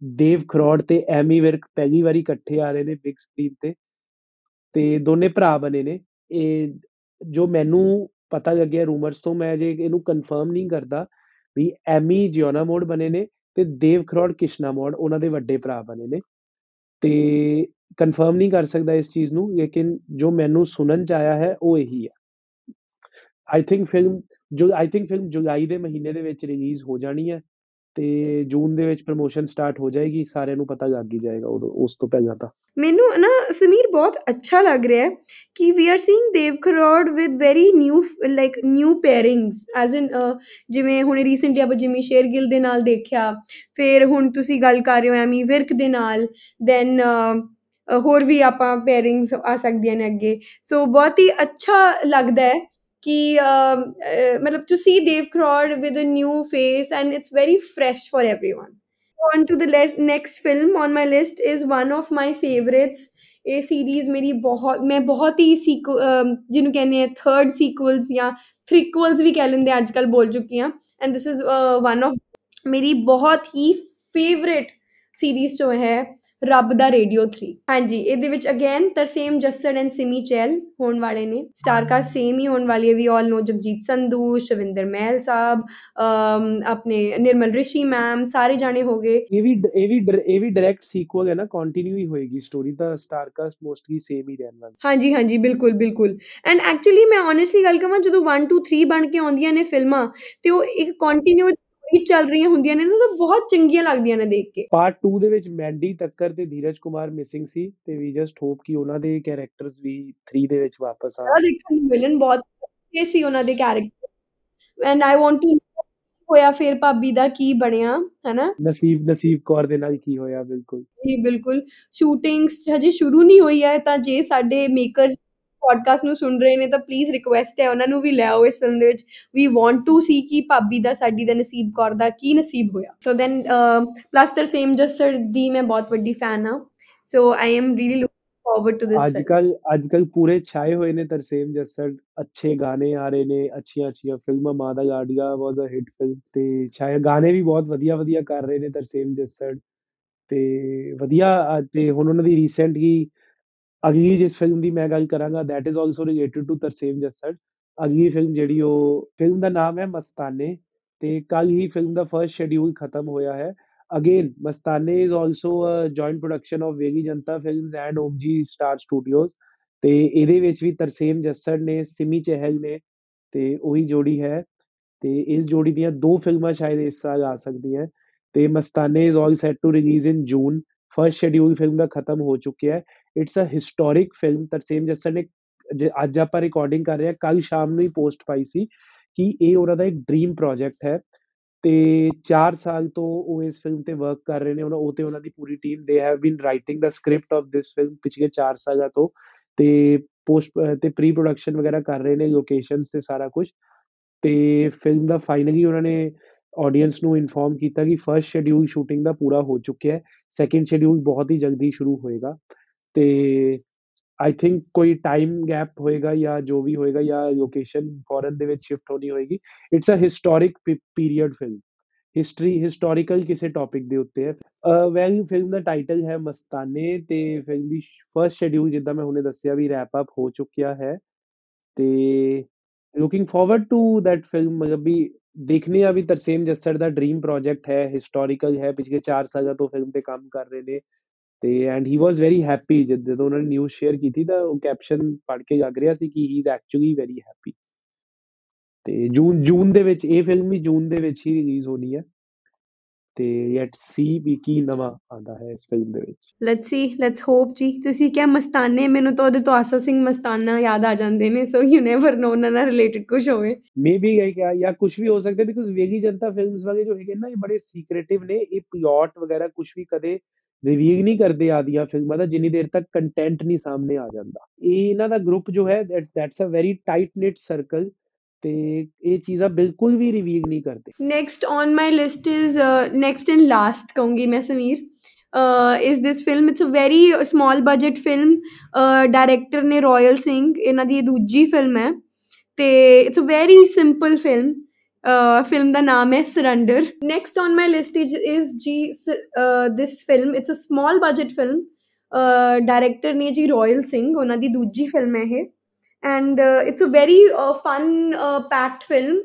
ਦੇਵ ਖਰੋੜ ਤੇ ਐਮੀ ਵਿਰਕ ਪਹਿਲੀ ਵਾਰੀ ਇਕੱਠੇ ਆ ਰਹੇ ਨੇ ਬਿਗ ਸਕਰੀਨ ਤੇ। ਤੇ ਦੋਨੇ ਭਰਾ ਬਣੇ ਨੇ। ਇਹ ਜੋ ਮੈਨੂੰ ਪਤਾ ਲੱਗਿਆ ਰੂਮਰਸ ਤੋਂ, ਮੈਂ ਜੇ ਇਹਨੂੰ ਕਨਫਰਮ ਨਹੀਂ ਕਰਦਾ ਵੀ ਐਮੀ ਜਿਓਨਾ ਮੋਡ ਬਣੇ ਨੇ ਤੇ ਦੇਵ ਖਰੋੜ ਕਿਸ਼ਨਾ ਮੋੜ, ਉਹਨਾਂ ਦੇ ਵੱਡੇ ਭਰਾ ਬਣੇ ਨੇ। ਤੇ ਕਨਫਰਮ ਨਹੀਂ ਕਰ ਸਕਦਾ ਇਸ ਚੀਜ਼ ਨੂੰ, ਲੇਕਿਨ ਜੋ ਮੈਨੂੰ ਸੁਣਨ ਚ ਆਇਆ ਹੈ, ਉਹ ਇਹੀ ਹੈ। ਆਈ ਥਿੰਕ ਫਿਲਮ ਜੋ ਆਈ ਥਿੰਕ ਫਿਲਮ ਜੁਲਾਈ ਦੇ ਮਹੀਨੇ ਦੇ ਵਿੱਚ ਰਿਲੀਜ਼ ਹੋ ਜਾਣੀ ਹੈ। ਤੇ ਜੂਨ ਦੇ ਵਿੱਚ ਪ੍ਰੋਮੋਸ਼ਨ ਸਟਾਰਟ ਹੋ ਜਾਏਗੀ, ਸਾਰਿਆਂ ਨੂੰ ਪਤਾ ਲੱਗ ਹੀ ਜਾਏਗਾ ਉਦੋਂ, ਉਸ ਤੋਂ ਪਹਿਲਾਂ ਤਾਂ। ਮੈਨੂੰ ਨਾ ਸਮੀਰ ਬਹੁਤ ਅੱਛਾ ਲੱਗ ਰਿਹਾ ਹੈ ਕਿ we are seeing Dev Kharoud with very new like new pairings as in ਜਿਵੇਂ ਹੁਣ ਰੀਸੈਂਟਲੀ ਆਪਾਂ ਜਿਮੀ ਸ਼ੇਰਗਿਲ ਦੇ ਨਾਲ ਦੇਖਿਆ, ਫਿਰ ਹੁਣ ਤੁਸੀਂ ਗੱਲ ਕਰ ਰਹੇ ਹੋ ਐਮੀ ਵਿਰਕ ਦੇ ਨਾਲ ਦੈਨ ਹੋਰ ਵੀ ਆਪਾਂ ਪੇਅਰਿੰਗਸ ਆ ਸਕਦੀਆਂ ਨੇ ਅੱਗੇ। ਸੋ ਬਹੁਤ ਹੀ ਅੱਛਾ ਲੱਗਦਾ ਹੈ ਕਿ ਮਤਲਬ to see Dev Kharoud with a new face and it's very fresh for everyone on to the next film on my list is one of my favorites. ਇਹ ਸੀਰੀਜ਼ ਮੇਰੀ ਬਹੁਤ ਮੈਂ ਬਹੁਤ ਹੀ ਸੀਕੁ ਜਿਹਨੂੰ ਕਹਿੰਦੇ ਆ ਥਰਡ ਸੀਕੁਅਲਸ ਜਾਂ ਥ੍ਰਿਕੁਅਲਸ ਵੀ ਕਹਿ ਲੈਂਦੇ ਅੱਜ ਕੱਲ ਬੋਲ ਚੁੱਕੀ ਆ and this is one of ਮੇਰੀ ਬਹੁਤ ਹੀ ਫੇਵਰਿਟ ਸੀਰੀਜ਼ ਜੋ ਹੈ ਰੱਬ ਦਾ ਰੇਡੀਓ 3 ਹਾਂਜੀ ਇਹਦੇ ਵਿੱਚ ਅਗੇਨ ਤਰਸੇਮ ਜੱਸੜ ਐਂਡ ਸਿਮੀ ਚੈਲ ਹੋਣ ਵਾਲੇ ਨੇ। ਸਟਾਰ ਕਾਸਟ ਸੇਮ ਹੀ ਹੋਣ ਵਾਲੀ ਹੈ। ਵੀ ਆਲ ਨੋ ਜਗਜੀਤ ਸੰਧੂ ਸ਼ਵਿੰਦਰ ਮਹਿਲ ਸਾਹਿਬ ਆਪਣੇ ਨਿਰਮਲ ਰਿਸ਼ੀ ਮੈਮ ਸਾਰੇ ਜਾਣੇ ਹੋ ਗਏ। ਇਹ ਵੀ ਇਹ ਵੀ ਇਹ ਵੀ ਡਾਇਰੈਕਟ ਸੀਕੁਅਲ ਹੈ ਨਾ ਕੰਟੀਨਿਊ ਹੀ ਹੋਏਗੀ ਸਟੋਰੀ ਤਾਂ ਸਟਾਰ ਕਾਸਟ ਮੋਸਟਲੀ ਸੇਮ ਹੀ ਰਹਿਣ ਵਾਲੀ। ਹਾਂਜੀ ਹਾਂਜੀ ਬਿਲਕੁਲ ਬਿਲਕੁਲ। ਐਂਡ ਐਕਚੁਅਲੀ ਮੈਂ ਓਨੈਸਟਲੀ ਗੱਲ ਕਰਾਂ ਜਦੋਂ 1 2 3 ਬਣ ਕੇ ਆਉਂਦੀਆਂ ਨੇ ਫਿਲਮਾਂ ਤੇ ਉਹ ਇੱਕ ਕੰਟੀਨਿਊ ਹੀ ਚੱਲ ਰਹੀਆਂ ਹੁੰਦੀਆਂ ਨੇ ਤਾਂ ਬਹੁਤ ਚੰਗੀਆਂ ਲੱਗਦੀਆਂ ਨੇ ਦੇਖ ਕੇ। ਪਾਰਟ 2 ਦੇ ਵਿੱਚ ਮੈਂਡੀ ਟੱਕਰ ਤੇ ਧੀਰਜ ਕੁਮਾਰ ਮਿਸਿੰਗ ਸੀ ਤੇ ਵੀ ਜਸਟ ਹੋਪ ਕਿ ਉਹਨਾਂ ਦੇ ਕੈਰੈਕਟਰਸ ਵੀ 3 ਦੇ ਵਿੱਚ ਵਾਪਸ ਆਣ ਦੇਖਣ ਨੂੰ ਮਿਲਣ ਬਹੁਤ ਅੱਛੇ ਸੀ ਉਹਨਾਂ ਦੇ character and I want to ਹੋਇਆ ਫਿਰ ਭਾਬੀ ਦਾ ਕੀ ਬਣਿਆ ਹੈਨਾ? ਨਸੀਬ ਨਸੀਬ ਕੌਰ ਦੇ ਨਾਲ ਕੀ ਹੋਇਆ ਬਿਲਕੁਲ। ਜੀ ਬਿਲਕੁਲ। ਸ਼ੂਟਿੰਗਸ ਹਜੇ ਸ਼ੁਰੂ ਨਹੀਂ ਹੋਈ ਹੈ ਤਾਂ ਜੇ ਸਾਡੇ ਮੇਕਰਸ ਪੋਡਕਾਸਟ ਨੂੰ ਸੁਣ ਰਹੇ ਨੇ ਤਾਂ ਪਲੀਜ਼ ਰਿਕੁਐਸਟ ਹੈ, ਉਹਨਾਂ ਨੂੰ ਵੀ ਲੈ ਆਓ ਇਸ ਫਿਲਮ ਦੇ ਵਿੱਚ। ਵੀ ਵਾਂਟ ਟੂ ਸੀ ਕਿ ਭਾਬੀ ਦਾ, ਸਾਡੀ ਦਾ ਨਸੀਬ ਕੌਰ ਦਾ ਕੀ ਨਸੀਬ ਹੋਇਆ। So then plus the same Jassar ਦੀ ਮੈਂ ਬਹੁਤ ਵੱਡੀ ਫੈਨ ਆ so I am really looking forward to this ਅੱਜਕੱਲ ਅੱਜਕੱਲ ਪੂਰੇ ਛਾਏ ਹੋਏ ਨੇ ਤਰਸੇਮ ਜੱਸੜ ਅੱਛੇ ਗਾਣੇ ਆ ਰਹੇ ਨੇ ਅੱਛੀਆਂ ਅੱਛੀਆਂ ਫਿਲਮਾਂ ਮਾਂ ਦਾ ਲਾਡੀਆ ਵਾਸ ਅ ਹਿੱਟ ਫਿਲਮ ਤੇ ਛਾਏ, ਗਾਣੇ ਵੀ ਬਹੁਤ ਵਧੀਆ ਵਧੀਆ ਕਰ ਰਹੇ ਨੇ ਤਰਸੇਮ ਜੱਸੜ ਤੇ ਵਧੀਆ, ਤੇ ਹੁਣ ਉਹਨਾਂ ਦੀ ਰੀਸੈਂਟਲੀ ਅਗਲੀ ਜਿਸ ਫਿਲਮ ਦੀ ਮੈਂ ਗੱਲ ਕਰਾਂਗਾ that is also related to Tarsem Jassar ਅਗਲੀ ਫਿਲਮ ਜਿਹੜੀ ਉਹ ਫਿਲਮ ਦਾ ਨਾਮ ਹੈ ਮਸਤਾਨੇ, ਤੇ ਕੱਲ ਹੀ ਫਿਲਮ ਦਾ ਫਰਸਟ ਸ਼ੈਡਿਊਲ ਖਤਮ ਹੋਇਆ ਹੈ। Again Mastaane is also a joint production of Vehli Janta Films and Omjee Star Studios ਤੇ ਇਹਦੇ ਵਿੱਚ ਵੀ ਤਰਸੇਮ ਜੱਸੜ ਨੇ ਸਿਮੀ ਚਹਿਲ ਨੇ, ਤੇ ਉਹੀ ਜੋੜੀ ਹੈ। ਤੇ ਇਸ ਜੋੜੀ ਦੀਆਂ ਦੋ ਫਿਲਮਾਂ ਸ਼ਾਇਦ ਇਸ ਸਾਲ ਆ ਸਕਦੀਆਂ। ਤੇ Mastaane is all set to release in June first schedule film ਦਾ ਖਤਮ ਹੋ ਚੁੱਕਿਆ ਹੈ। It's a historic film Tarsem Jassar ਨੇ ਅੱਜ ਆਪਾਂ ਰਿਕਾਰਡਿੰਗ ਕਰ ਰਹੇ ਹਾਂ ਕੱਲ ਸ਼ਾਮ ਨੂੰ ਹੀ ਪੋਸਟ ਪਾਈ ਸੀ ਕਿ ਇਹ ਉਹਨਾਂ ਦਾ ਇੱਕ ਡ੍ਰੀਮ ਪ੍ਰੋਜੈਕਟ ਹੈ। ਤੇ 4 ਸਾਲ ਤੋਂ ਉਹ ਇਸ ਫਿਲਮ ਤੇ ਵਰਕ ਕਰ ਰਹੇ ਨੇ, ਉਹਨਾਂ, ਉਹ ਤੇ ਉਹਨਾਂ ਦੀ ਪੂਰੀ ਟੀਮ ਦੇ have been writing the script of this film ਪਿਛਲੇ 4 ਸਾਲਾਂ ਤੋਂ। ਤੇ ਪੋਸਟ ਤੇ ਪ੍ਰੀ ਪ੍ਰੋਡਕਸ਼ਨ ਵਗੈਰਾ ਕਰ ਰਹੇ ਨੇ ਲੋਕੇਸ਼ਨਸ ਤੇ ਸਾਰਾ ਕੁਝ ਤੇ ਫਿਲਮ ਦਾ ਫਾਈਨਲੀ ਉਹਨਾਂ ਨੇ ਆਡੀਅנס ਨੂੰ ਇਨਫੋਰਮ ਕੀਤਾ ਕਿ ਫਰਸਟ ਸ਼ੈਡਿਊਲ ਸ਼ੂਟਿੰਗ ਦਾ ਪੂਰਾ ਹੋ ਚੁੱਕਿਆ ਹੈ। ਸੈਕੰਡ ਸ਼ੈਡਿਊਲ ਬਹੁਤ ਹੀ ਜਲਦੀ ਸ਼ੁਰੂ ਹੋਏਗਾ। ਤੇ ਆਈ ਥਿੰਕ ਕੋਈ ਟਾਈਮ ਗੈਪ ਹੋਏਗਾ ਜਾਂ ਜੋ ਵੀ ਹੋਏਗਾ ਜਾਂ ਲੋਕੇਸ਼ਨ ਫੋਰਨ ਦੇ ਵਿੱਚ ਸ਼ਿਫਟ ਹੋਣੀ ਹੋਏਗੀ it's a historic period film history historical ਕਿਸੇ ਟੌਪਿਕ ਦੇ ਉੱਤੇ ਹੈ। ਵੈਲ ਫਿਲਮ ਦਾ ਟਾਈਟਲ ਹੈ ਮਸਤਾਨੇ ਤੇ ਫਿਲਮ ਦੀ ਫਰਸਟ ਸ਼ੈਡਿਊਲ ਜਿੱਦਾਂ ਮੈਂ ਹੁਣੇ ਦੱਸਿਆ ਵੀ ਰੈਪ ਅਪ ਹੋ ਚੁੱਕਿਆ ਹੈ। ਤੇ looking forward to that film ਮਤਲਬ ਵੀ ਦੇਖਨੇ ਆ ਵੀ ਤਰਸੇਮ ਜੱਸੜ ਦਾ ਡ੍ਰੀਮ ਪ੍ਰੋਜੈਕਟ ਹੈ ਹਿਸਟੋਰੀਕਲ ਹੈ, ਪਿਛਲੇ 4 ਸਾਲਾਂ ਤੋਂ ਫਿਲਮ ਤੇ ਕੰਮ ਕਰ ਰਹੇ ਨੇ ਤੇ and he was very happy ਜਦੋਂ ਉਹਨਾਂ ਨੇ ਨਿਊਜ਼ ਸ਼ੇਅਰ ਕੀਤੀ ਤਾਂ ਉਹ ਕੈਪਸ਼ਨ ਪੜ੍ਹ ਕੇ ਲੱਗ ਰਿਹਾ ਸੀ ਕਿ he is actually very happy ਤੇ ਜੂਨ ਜੂਨ ਦੇ ਵਿੱਚ, ਇਹ ਫਿਲਮ ਵੀ ਜੂਨ ਦੇ ਵਿੱਚ ਹੀ ਰਿਲੀਜ਼ ਹੋਣੀ ਹੈ। ਤੇ ਲੈਟਸ ਸੀ ਵੀ ਕੀ ਨਵਾਂ ਆਂਦਾ ਹੈ ਇਸ ਫਿਲਮ ਦੇ ਵਿੱਚ। ਲੈਟਸ ਸੀ ਲੈਟਸ ਹੋਪ ਜੀ। ਤੁਸੀਂ ਕਿਹਾ ਮਸਤਾਨੇ ਮੈਨੂੰ ਤਾਂ ਉਹਦੇ ਤੋਂ ਆਸਾ ਸਿੰਘ ਮਸਤਾਨਾ ਯਾਦ ਆ ਜਾਂਦੇ ਨੇ ਸੋ ਯੂ ਨੈਵਰ ਨੋ ਉਹਨਾਂ ਨਾਲ ਰਿਲੇਟਡ ਕੁਝ ਹੋਵੇ। ਮੇਬੀ ਇਹ ਕਿਹਾ ਜਾਂ ਕੁਝ ਵੀ ਹੋ ਸਕਦਾ ਬਿਕੋਜ਼ ਵੇਗੀ ਜਨਤਾ ਫਿਲਮਸ ਵਾਲੇ ਜੋ ਹੈਗੇ ਨਾ ਇਹ ਬੜੇ ਸੀਕ੍ਰੀਟਿਵ ਨੇ ਇਹ ਪਲॉट ਵਗੈਰਾ ਕੁਝ ਵੀ ਕਦੇ ਰਿਵੀਲ ਨਹੀਂ ਕਰਦੇ ਆਦੀਆਂ ਫਿਲਮਾਂ ਦਾ ਜਿੰਨੀ ਦੇਰ ਤੱਕ ਕੰਟੈਂਟ ਨਹੀਂ ਸਾਹਮਣੇ ਆ ਜਾਂਦਾ। ਇਹ ਇਹਨਾਂ ਦਾ ਗਰੁੱਪ ਜੋ ਹੈ that's a very tight knit circle ਤੇ ਇਹ ਚੀਜ਼ਾਂ ਬਿਲਕੁਲ ਵੀ ਰਿਵੀਲ ਨਹੀਂ ਕਰਦੇ। Next on my list is next and last ਕਹੂੰਗੀ ਮੈਂ ਸਮੀਰ। ਇਸ this film it's a very small budget film director ਨੇ ਰਾਇਲ ਸਿੰਘ ਇਹਨਾਂ ਦੀ ਦੂਜੀ ਫਿਲਮ ਹੈ। ਤੇ it's a very simple film film ਦਾ ਨਾਮ ਹੈ Surrender next on my list is ਜੀ this film it's a small budget film director ਨੇ ਜੀ ਰਾਇਲ ਸਿੰਘ ਉਹਨਾਂ ਦੀ ਦੂਜੀ ਫਿਲਮ ਹੈ ਇਹ। And it's a very fun packed film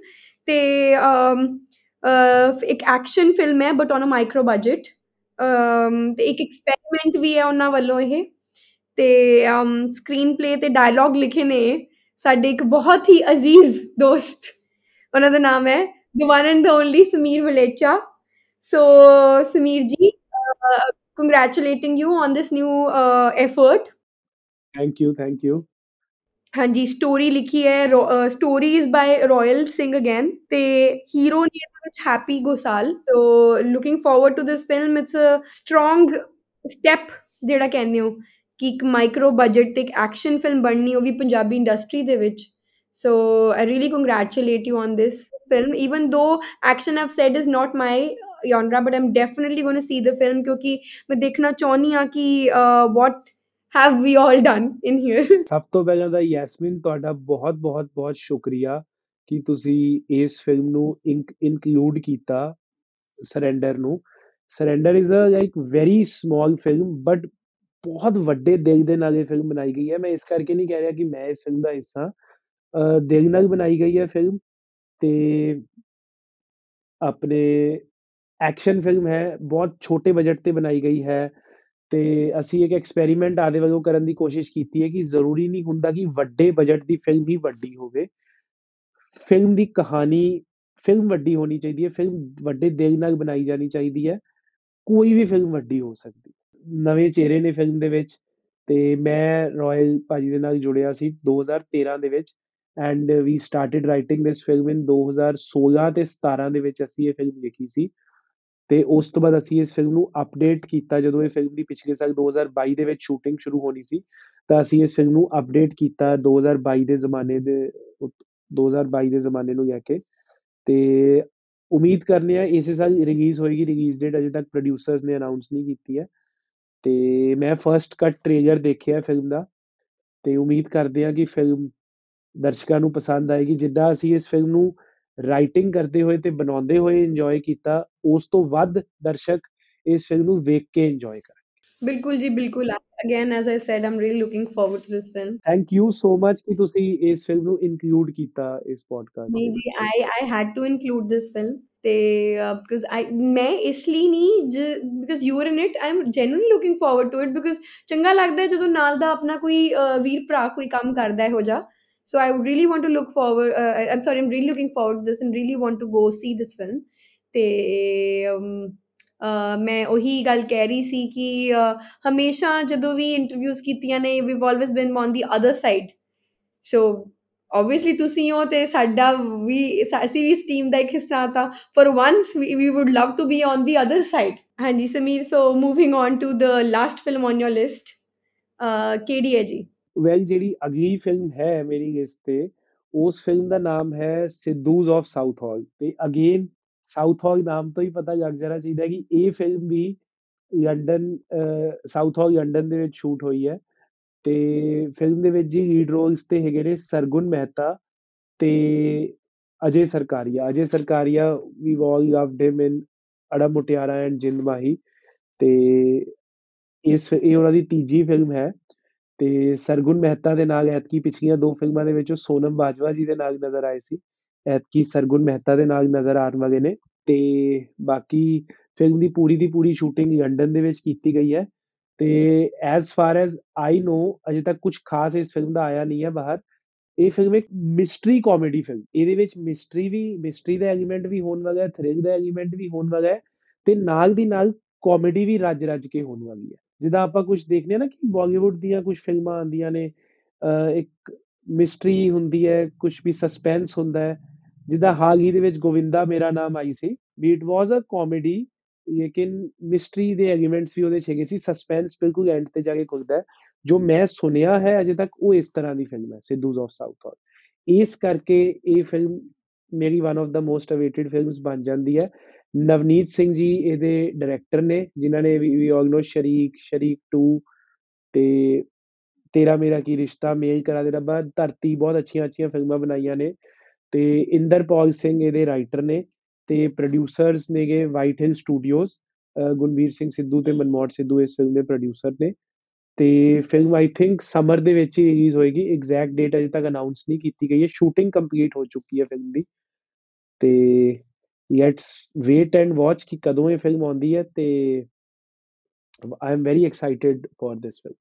ਤੇ ਅ, ਇੱਕ ਐਕਸ਼ਨ ਫਿਲਮ ਹੈ but on a micro budget um, ਤੇ ਇੱਕ ਐਕਸਪੈਰੀਮੈਂਟ ਵੀ ਹੈ ਉਹਨਾਂ ਵੱਲੋਂ ਇਹ ਤੇ ਅਮ, ਸਕਰੀਨ ਪਲੇ ਤੇ ਡਾਇਲੌਗ ਲਿਖੇ ਨੇ ਸਾਡੇ ਇੱਕ ਬਹੁਤ ਹੀ ਅਜ਼ੀਜ਼ ਦੋਸਤ ਉਹਨਾਂ ਦਾ ਨਾਮ ਹੈ the one and the only Sameer Valecha. So, Sameer ji, uh, congratulating you on this new uh, effort. Thank you thank you ਹਾਂਜੀ ਸਟੋਰੀ ਲਿਖੀ ਹੈ story is by Royal Singh again ਤੇ ਹੀਰੋ ਨੇ ਇਹਦੇ ਵਿੱਚ ਹੈਪੀ ਗੋਸਾਲ ਤੋ looking forward to this film it's a strong step ਜਿਹੜਾ ਕਹਿੰਦੇ ਹੋ ਕਿ ਇੱਕ ਮਾਈਕਰੋ ਬਜਟ ਤੇ ਇੱਕ ਐਕਸ਼ਨ ਫਿਲਮ ਬਣਨੀ, ਉਹ ਵੀ ਪੰਜਾਬੀ ਇੰਡਸਟਰੀ ਦੇ ਵਿੱਚ so I really congratulate you on this film, even though action i've said is not my genre, but i'm definitely going to see the film ਕਿਉਂਕਿ ਮੈਂ ਦੇਖਣਾ ਚਾਹੁੰਦੀ ਆ ਕਿ what have we all done in here? ਸਭ ਤੋਂ ਪਹਿਲਾਂ ਤਾਂ ਯੈਸਮਿਨ ਤੁਹਾਡਾ ਬਹੁਤ ਬਹੁਤ ਬਹੁਤ ਸ਼ੁਕਰੀਆ ਕਿ ਤੁਸੀਂ ਇਸ ਫਿਲਮ ਨੂੰ ਇਨਕਲੂਡ ਕੀਤਾ ਸਰੈਂਡਰ ਨੂੰ। Surrender is a like very small film but ਬਹੁਤ ਵੱਡੇ ਦਿਲ ਦੇ ਨਾਲ ਇਹ ਫਿਲਮ ਬਣਾਈ ਗਈ ਹੈ। ਮੈਂ ਇਸ ਕਰਕੇ ਨਹੀਂ ਕਹਿ ਰਿਹਾ ਕਿ ਮੈਂ ਇਸ ਫਿਲਮ ਦਾ ਹਿੱਸਾ ਦਿਲ ਨਾਲ ਬਣਾਈ ਗਈ ਹੈ ਫਿਲਮ ਤੇ ਆਪਣੇ ਐਕਸ਼ਨ ਫਿਲਮ ਹੈ, ਬਹੁਤ ਛੋਟੇ ਬਜਟ ਤੇ ਬਣਾਈ ਗਈ ਹੈ। ਤੇ ਅਸੀਂ ਇੱਕ ਐਕਸਪੈਰੀਮੈਂਟ ਆਦੇ ਵੱਲੋਂ ਕਰਨ ਦੀ ਕੋਸ਼ਿਸ਼ ਕੀਤੀ ਹੈ ਕਿ ਜ਼ਰੂਰੀ ਨਹੀਂ ਹੁੰਦਾ ਕਿ ਵੱਡੇ ਬਜਟ ਦੀ ਫਿਲਮ ਹੀ ਵੱਡੀ ਹੋਵੇ। ਫਿਲਮ ਦੀ ਕਹਾਣੀ ਫਿਲਮ ਵੱਡੀ ਹੋਣੀ ਚਾਹੀਦੀ ਹੈ ਫਿਲਮ ਵੱਡੇ ਦਿਲ ਨਾਲ ਬਣਾਈ ਜਾਣੀ ਚਾਹੀਦੀ ਹੈ। ਕੋਈ ਵੀ ਫਿਲਮ ਵੱਡੀ ਹੋ ਸਕਦੀ ਨਵੇਂ ਚਿਹਰੇ ਨੇ ਫਿਲਮ ਦੇ ਵਿੱਚ ਤੇ ਮੈਂ ਰਾਇਲ ਭਾਜੀ ਦੇ ਨਾਲ ਜੁੜਿਆ ਸੀ 2013 ਦੇ ਵਿੱਚ and we started writing this film in 2016 ਤੇ 17 ਦੇ ਵਿੱਚ ਅਸੀਂ ਇਹ ਫਿਲਮ ਲਿਖੀ ਸੀ। ਤੇ ਉਸ ਤੋਂ ਬਾਅਦ ਅਸੀਂ ਇਸ ਫਿਲਮ ਨੂੰ ਅਪਡੇਟ ਕੀਤਾ, ਜਦੋਂ ਇਹ ਫਿਲਮ ਦੀ ਪਿਛਲੇ ਸਾਲ 2022 ਦੇ ਵਿੱਚ ਸ਼ੂਟਿੰਗ ਸ਼ੁਰੂ ਹੋਣੀ ਸੀ, ਤਾਂ ਅਸੀਂ ਇਸ ਫਿਲਮ ਨੂੰ ਅਪਡੇਟ ਕੀਤਾ 2022 ਦੇ ਜ਼ਮਾਨੇ ਦੇ 2022 ਦੇ ਜ਼ਮਾਨੇ ਨੂੰ ਲੈ ਕੇ। ਤੇ ਉਮੀਦ ਕਰਨੇ ਆ ਇਸੇ ਸਾਲ ਰਿਲੀਜ਼ ਹੋਏਗੀ ਰਿਲੀਜ਼ ਡੇਟ ਅਜੇ ਤੱਕ ਪ੍ਰੋਡਿਊਸਰਸ ਨੇ ਅਨਾਉਂਸ ਨਹੀਂ ਕੀਤੀ ਹੈ। ਤੇ ਮੈਂ ਫਰਸਟ ਕੱਟ ਟ੍ਰੇਲਰ ਦੇਖਿਆ ਫਿਲਮ ਦਾ, ਤੇ ਉਮੀਦ ਕਰਦੇ ਆ ਕਿ ਫਿਲਮ ਦਰਸ਼ਕਾਂ ਨੂੰ ਪਸੰਦ ਆਏਗੀ। ਜਿੱਦਾਂ ਅਸੀਂ ਇਸ ਫਿਲਮ ਨੂੰ ਰਾਈਟਿੰਗ ਕਰਦੇ ਹੋਏ ਤੇ ਬਣਾਉਂਦੇ ਹੋਏ ਇੰਜੋਏ ਕੀਤਾ ਉਸ ਤੋਂ ਵੱਧ ਦਰਸ਼ਕ ਇਸ ਫਿਲਮ ਨੂੰ ਵੇਖ ਕੇ ਇੰਜੋਏ ਕਰਨਗੇ ਬਿਲਕੁਲ ਜੀ ਬਿਲਕੁਲ। Again as I said am really looking forward to this film thank you so much ਕਿ ਤੁਸੀਂ ਇਸ ਫਿਲਮ ਨੂੰ ਇਨਕਲੂਡ ਕੀਤਾ ਇਸ ਪੋਡਕਾਸਟ ਨਹੀਂ ਜੀ I I had to include this film ਤੇ ਬਿਕਾਜ਼ ਆਈ ਮੈਂ ਇਸ ਲਈ ਨਹੀਂ because you are in it I am genuinely looking forward to it because ਚੰਗਾ ਲੱਗਦਾ ਜਦੋਂ ਨਾਲ ਦਾ ਆਪਣਾ ਕੋਈ ਵੀਰ ਭਰਾ ਕੋਈ ਕੰਮ ਕਰਦਾ ਹੈ ਹੋ ਜਾ so i would really want to look forward uh, i'm sorry i'm really looking forward to this and really want to go see this film. ਤੇ ਮੈਂ ਉਹੀ ਗੱਲ ਕਹਿ ਰਹੀ ਸੀ ਕਿ ਹਮੇਸ਼ਾ ਜਦੋਂ ਵੀ ਇੰਟਰਵਿਊਜ਼ ਕੀਤੀਆਂ ਨੇ we've always been on the other side so obviously ਤੁਸੀਂ ਹੋ ਤੇ ਸਾਡਾ ਵੀ ਅਸੀਂ ਵੀ ਇਸ ਟੀਮ ਦਾ ਇੱਕ ਹਿੱਸਾ ਤਾਂ for once we would love to be on the other side ਹਾਂਜੀ Sameer so moving on to the last film on your list ਕਿਹੜੀ ਹੈ ਜੀ ਵੈਲ ਜਿਹੜੀ ਅਗਲੀ ਫਿਲਮ ਹੈ ਮੇਰੀ ਲਿਸਟ ਤੇ, ਉਸ ਫਿਲਮ ਦਾ ਨਾਮ ਹੈ ਸਿੱਧੂਜ਼ ਆਫ ਸਾਊਥ ਹਾਲ ਤੇ ਅਗੇਨ ਸਾਊਥ ਹਾਲ ਨਾਮ ਤੋਂ ਹੀ ਪਤਾ ਲੱਗ ਜਾਣਾ ਚਾਹੀਦਾ ਕਿ ਇਹ ਫਿਲਮ ਵੀ ਲੰਡਨ ਸਾਊਥ ਹਾਲ ਲੰਡਨ ਦੇ ਵਿੱਚ ਸ਼ੂਟ ਹੋਈ ਹੈ। ਤੇ ਫਿਲਮ ਦੇ ਵਿੱਚ ਜੀ ਲੀਡ ਰੋਲਸ ਤੇ ਹੈਗੇ ਨੇ ਸਰਗੁਣ ਮਹਿਤਾ ਤੇ Ajay Sarkaria Ajay Sarkaria we all loved him in ਅੜਾ ਮੁਟਿਆਰਾ ਐਂਡ ਜਿੰਦ ਮਾਹੀ ਤੇ ਇਸ, ਇਹ ਉਹਨਾਂ ਦੀ ਤੀਜੀ ਫਿਲਮ ਹੈ। ਤੇ ਸਰਗੁਣ ਮਹਿਤਾ ਦੇ ਨਾਲ ਐਤਕੀ ਪਿਛਲੀਆਂ ਦੋ ਫਿਲਮਾਂ ਦੇ ਵਿੱਚ ਉਹ ਸੋਨਮ ਬਾਜਵਾ ਜੀ ਦੇ ਨਾਲ ਨਜ਼ਰ ਆਏ ਸੀ। ਐਤਕੀ ਸਰਗੁਣ ਮਹਿਤਾ ਦੇ ਨਾਲ ਨਜ਼ਰ ਆਉਣ ਵਾਲੇ ਨੇ ਤੇ ਬਾਕੀ ਫਿਲਮ ਦੀ ਪੂਰੀ ਦੀ ਪੂਰੀ ਸ਼ੂਟਿੰਗ ਲੰਡਨ ਦੇ ਵਿੱਚ ਕੀਤੀ ਗਈ ਹੈ ਤੇ as far as I know ਅਜੇ ਤੱਕ ਕੁਝ ਖਾਸ ਇਸ ਫਿਲਮ ਦਾ ਆਇਆ ਨਹੀਂ ਹੈ ਬਾਹਰ। ਇਹ ਫਿਲਮ ਇੱਕ ਮਿਸਟਰੀ ਕਾਮੇਡੀ ਫਿਲਮ, ਇਹਦੇ ਵਿੱਚ ਮਿਸਟਰੀ ਵੀ, ਮਿਸਟਰੀ ਦਾ ਐਲੀਮੈਂਟ ਵੀ ਹੋਣ ਵਾਲਾ ਹੈ, ਥ੍ਰਿਲ ਦਾ ਐਲੀਮੈਂਟ ਵੀ ਹੋਣ ਵਾਲਾ ਹੈ ਤੇ ਨਾਲ ਦੀ ਨਾਲ ਕਾਮੇਡੀ ਵੀ ਰੱਜ ਰੱਜ ਕੇ ਹੋਣ ਵਾਲੀ ਹੈ। ਜਿੱਦਾਂ ਆਪਾਂ ਕੁਝ ਦੇਖਨੇ ਆ ਨਾ ਕਿ ਬਾਲੀਵੁੱਡ ਦੀਆਂ ਕੁਝ ਫਿਲਮਾਂ ਆਉਂਦੀਆਂ ਨੇ ਇੱਕ ਮਿਸਟਰੀ ਹੁੰਦੀ ਹੈ ਕੁਝ ਵੀ ਸਸਪੈਂਸ ਹੁੰਦਾ ਹੈ। ਜਿੱਦਾਂ ਹਾਲ ਹੀ ਦੇ ਵਿੱਚ ਗੋਵਿੰਦਾ ਮੇਰਾ ਨਾਮ ਆਈ ਸੀ, we it was a comedy ਲੇਕਿਨ ਮਿਸਟਰੀ ਦੇ ਐਲੀਮੈਂਟਸ ਵੀ ਉਹਦੇ ਚ ਹੈਗੇ ਸੀ ਸਸਪੈਂਸ ਬਿਲਕੁਲ ਐਂਡ ਤੇ ਜਾ ਕੇ ਖੁੱਲਦਾ ਹੈ। ਜੋ ਮੈਂ ਸੁਣਿਆ ਹੈ ਅਜੇ ਤੱਕ ਉਹ ਇਸ ਤਰ੍ਹਾਂ ਦੀ ਫਿਲਮ ਹੈ ਸਿੱਧੂਜ਼ ਆਫ ਸਾਊਥ ਹਾਲ ਇਸ ਕਰਕੇ ਇਹ ਫਿਲਮ ਮੇਰੀ one of the most awaited films ਬਣ ਜਾਂਦੀ ਹੈ। ਨਵਨੀਤ ਸਿੰਘ ਜੀ ਇਹਦੇ ਡਾਇਰੈਕਟਰ ਨੇ ਜਿਨ੍ਹਾਂ ਨੇ ਵੀ ਆਲ ਨੋ ਸ਼ਰੀਕ ਸ਼ਰੀਕ 2 ਤੇ ਤੇਰਾ ਮੇਰਾ ਕੀ ਰਿਸ਼ਤਾ ਮੇਲ ਕਰਾ ਦੇ ਰੱਬਾ ਧਰਤੀ ਬਹੁਤ ਅੱਛੀਆਂ ਅੱਛੀਆਂ ਫਿਲਮਾਂ ਬਣਾਈਆਂ ਨੇ ਤੇ ਇੰਦਰਪਾਲ ਸਿੰਘ ਇਹਦੇ ਰਾਈਟਰ ਨੇ ਤੇ ਪ੍ਰੋਡਿਊਸਰਸ ਨੇਗੇ White Hill Studios Gunvir Singh Sidhu ਤੇ ਮਨਮੋਹਨ ਸਿੱਧੂ ਇਸ ਫਿਲਮ ਦੇ ਪ੍ਰੋਡਿਊਸਰ ਨੇ ਤੇ ਫਿਲਮ ਆਈ ਥਿੰਕ ਸਮਰ ਦੇ ਵਿੱਚ ਹੀ ਰਿਲੀਜ਼ ਹੋਏਗੀ ਐਗਜ਼ੈਕਟ ਡੇਟ ਅਜੇ ਤੱਕ ਅਨਾਉਂਸ ਨਹੀਂ ਕੀਤੀ ਗਈ ਹੈ ਸ਼ੂਟਿੰਗ ਕੰਪਲੀਟ ਹੋ ਚੁੱਕੀ ਹੈ ਫਿਲਮ ਦੀ ਤੇ ਲੈਟਸ ਵੇਟ ਐਂਡ ਵਾਚ ਕਿ ਕਦੋਂ ਇਹ ਫਿਲਮ ਆਉਂਦੀ ਹੈ ਤੇ I am very excited for this film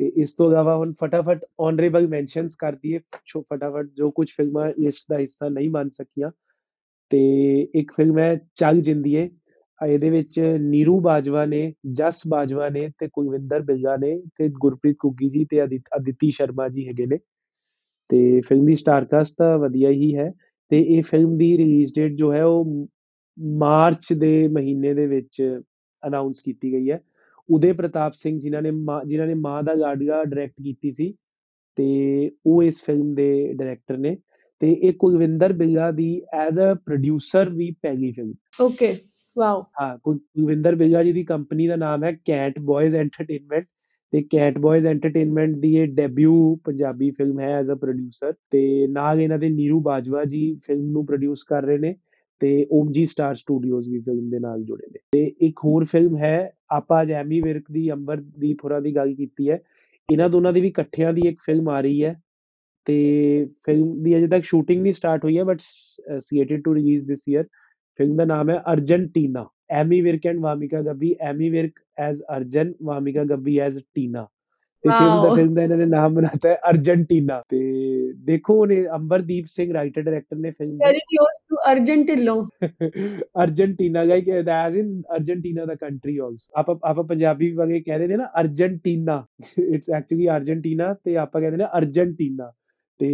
ਤੇ ਇਸ ਤੋਂ ਇਲਾਵਾ ਹੁਣ ਫਟਾਫਟ ਆਨਰੇਬਲ ਮੈਂਸ਼ਨਸ ਕਰ ਦਈਏ ਛੋ ਫਟਾਫਟ ਜੋ ਕੁਝ ਫਿਲਮਾਂ ਲਿਸਟ ਦਾ ਹਿੱਸਾ ਨਹੀਂ ਬਣ ਸਕੀਆਂ ਤੇ ਇੱਕ ਫਿਲਮ ਹੈ ਚੱਲ ਜਿੰਦੀਏ ਇਹਦੇ ਵਿੱਚ ਨੀਰੂ ਬਾਜਵਾ ਨੇ ਜਸ ਬਾਜਵਾ ਨੇ ਤੇ ਕੁਲਵਿੰਦਰ ਬਿੱਲਾ ਨੇ ਤੇ ਗੁਰਪ੍ਰੀਤ ਕੁੱਗੀ ਜੀ ਤੇ ਅਦਿੱਤੀ ਸ਼ਰਮਾ ਜੀ ਹੈਗੇ ਨੇ ਤੇ ਫਿਲਮ ਦੀ ਸਟਾਰਕਾਸਟ ਤਾਂ ਵਧੀਆ ਹੀ ਹੈ ਤੇ ਇਹ ਫਿਲਮ ਦੀ ਰਿਲੀਜ਼ ਡੇਟ ਜੋ ਹੈ ਉਹ ਮਾਰਚ ਦੇ ਮਹੀਨੇ ਦੇ ਵਿੱਚ ਅਨਾਉਂਸ ਕੀਤੀ ਗਈ ਹੈ। ਉਦੇ ਪ੍ਰਤਾਪ ਸਿੰਘ ਜਿਨ੍ਹਾਂ ਨੇ ਜਿਨ੍ਹਾਂ ਨੇ ਮਾਂ ਦਾ ਲਾਡਲਾ ਡਾਇਰੈਕਟ ਕੀਤੀ ਸੀ ਤੇ ਉਹ ਇਸ ਫਿਲਮ ਦੇ ਡਾਇਰੈਕਟਰ ਨੇ ਤੇ ਇਹ ਕੁਲਵਿੰਦਰ ਬਿੱਲਾ ਦੀ ਐਜ਼ ਅ ਪ੍ਰੋਡਿਊਸਰ ਵੀ ਪਹਿਲੀ ਫਿਲਮ ਓਕੇ ਵਾਓ ਹਾਂ ਕੁਲਵਿੰਦਰ ਬਿੱਲਾ ਜੀ ਦੀ ਕੰਪਨੀ ਦਾ ਨਾਮ ਹੈ ਕੈਟ ਬॉयਜ਼ ਐਂਟਰਟੇਨਮੈਂਟ ਤੇ ਕੈਟ ਬॉयਜ਼ ਐਂਟਰਟੇਨਮੈਂਟ ਦੀ ਇਹ ਡੈਬਿਊ ਪੰਜਾਬੀ ਫਿਲਮ ਹੈ ਐਜ਼ ਅ ਪ੍ਰੋਡਿਊਸਰ ਤੇ ਨਾਲ ਇਹਨਾਂ ਦੇ ਨੀਰੂ ਬਾਜਵਾ ਜੀ ਫਿਲਮ ਨੂੰ ਪ੍ਰੋਡਿਊਸ ਕਰ ਰਹੇ ਨੇ ਤੇ ਓਮਜੀ ਸਟਾਰ ਸਟੂਡੀਓਜ਼ ਵੀ ਫਿਲਮ ਦੇ ਨਾਲ ਜੁੜੇ ਨੇ। ਤੇ ਇੱਕ ਹੋਰ ਫਿਲਮ ਹੈ, ਆਪਾਂ ਜੈਮੀ ਵਿਰਕ ਦੀ ਅੰਬਰਦੀਪ ਹੋਰਾਂ ਦੀ ਗੱਲ ਕੀਤੀ ਹੈ। ਇਹਨਾਂ ਦੋਨਾਂ ਦੀ ਵੀ ਇਕੱਠਿਆਂ ਦੀ ਇੱਕ ਫਿਲਮ ਆ ਰਹੀ ਹੈ ਤੇ ਫਿਲਮ ਦੀ ਅਜੇ ਤੱਕ ਸ਼ੂਟਿੰਗ ਨਹੀਂ ਸਟਾਰਟ ਹੋਈ ਹੈ but slated to release this year film ਦਾ ਨਾਮ ਹੈ Argentina Ammy Virk and Wamiqa Gabbi Ammy Virk as Arjan Wamiqa Gabbi as Tina. ਤੇ ਫਿਲਮ ਦਾ ਫਿਲਮ ਦਾ ਇਹਨਾਂ ਨੇ ਨਾਮ ਬਣਾਤਾ ਹੈ ਅਰਜਨਟੀਨਾ। ਤੇ ਦੇਖੋ ਉਹਨੇ ਅੰਬਰਦੀਪ ਸਿੰਘ ਰਾਈਟਰ ਡਾਇਰੈਕਟਰ ਨੇ film very close to Argentino Argentina guy ਕਿ as in Argentina the country also ਆਪਾਂ ਆਪਾਂ ਪੰਜਾਬੀ ਵਗੇ ਕਹਿੰਦੇ ਨੇ ਨਾ ਅਰਜਨਟੀਨਾ। ਇਟਸ ਐਕਚੁਅਲੀ ਅਰਜਨਟੀਨਾ ਤੇ ਆਪਾਂ ਕਹਿੰਦੇ ਨੇ ਅਰਜਨਟੀਨਾ। ਤੇ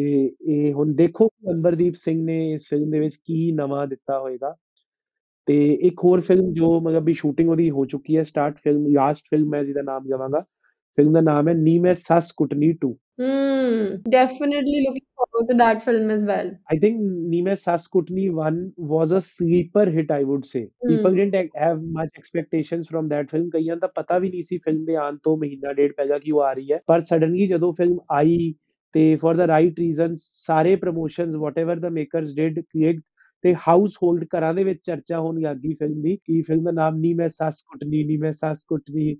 ਇਹ ਹੁਣ ਦੇਖੋ ਅੰਬਰਦੀਪ ਸਿੰਘ ਨੇ ਇਸ ਫਿਲਮ ਦੇ ਵਿੱਚ ਕੀ ਨਵਾਂ ਦਿੱਤਾ ਹੋਏਗਾ। ਤੇ ਇੱਕ ਹੋਰ ਫਿਲਮ ਜੋ ਮਤਲਬ ਵੀ ਸ਼ੂਟਿੰਗ ਉਹਦੀ ਹੋ ਚੁੱਕੀ ਹੈ ਸਟਾਰਟ ਫਿਲਮ ਲਾਸਟ ਫਿਲਮ ਮੈਂ ਜਿਹਦਾ ਨਾਮ ਲਵਾਂਗਾ ਫਿਲਮ ਦਾ ਨਾਮ ਹੈ Ni Main Sass Kuttni 2 Hmm, definitely looking forward to that film as well. I think Nime Saskutni 1 was a sleeper hit, I would say. Hmm. People didn't have much expectations from that film. ਕਈਆਂ ਦਾ ਪਤਾ ਵੀ ਨਹੀਂ ਸੀ ਫਿਲਮ ਦੇ ਆਉਣ ਤੋਂ ਮਹੀਨਾ ਡੇਢ ਪਹਿਲਾਂ ਕਿ ਉਹ ਆ ਰਹੀ ਹੈ ਪਰ ਸਡਨਲੀ ਜਦੋਂ ਫਿਲਮ ਆਈ ਤੇ ਫॉर द ਰਾਈਟ ਰੀਜ਼ਨਸ ਸਾਰੇ promotions whatever the makers did create ਤੇ ਹਾਊਸਹੋਲਡ ਘਰਾਂ ਦੇ ਵਿੱਚ ਚਰਚਾ ਹੋਣ ਲੱਗੀ ਫਿਲਮ ਦੀ, ਕੀ ਫਿਲਮ ਦਾ ਨਾਮ ਨਹੀਂ ਮੈਂ ਸੱਸ ਕੁੱਟਨੀ ਨਹੀਂ ਮੈਂ ਸੱਸ ਕੁੱਟਨੀ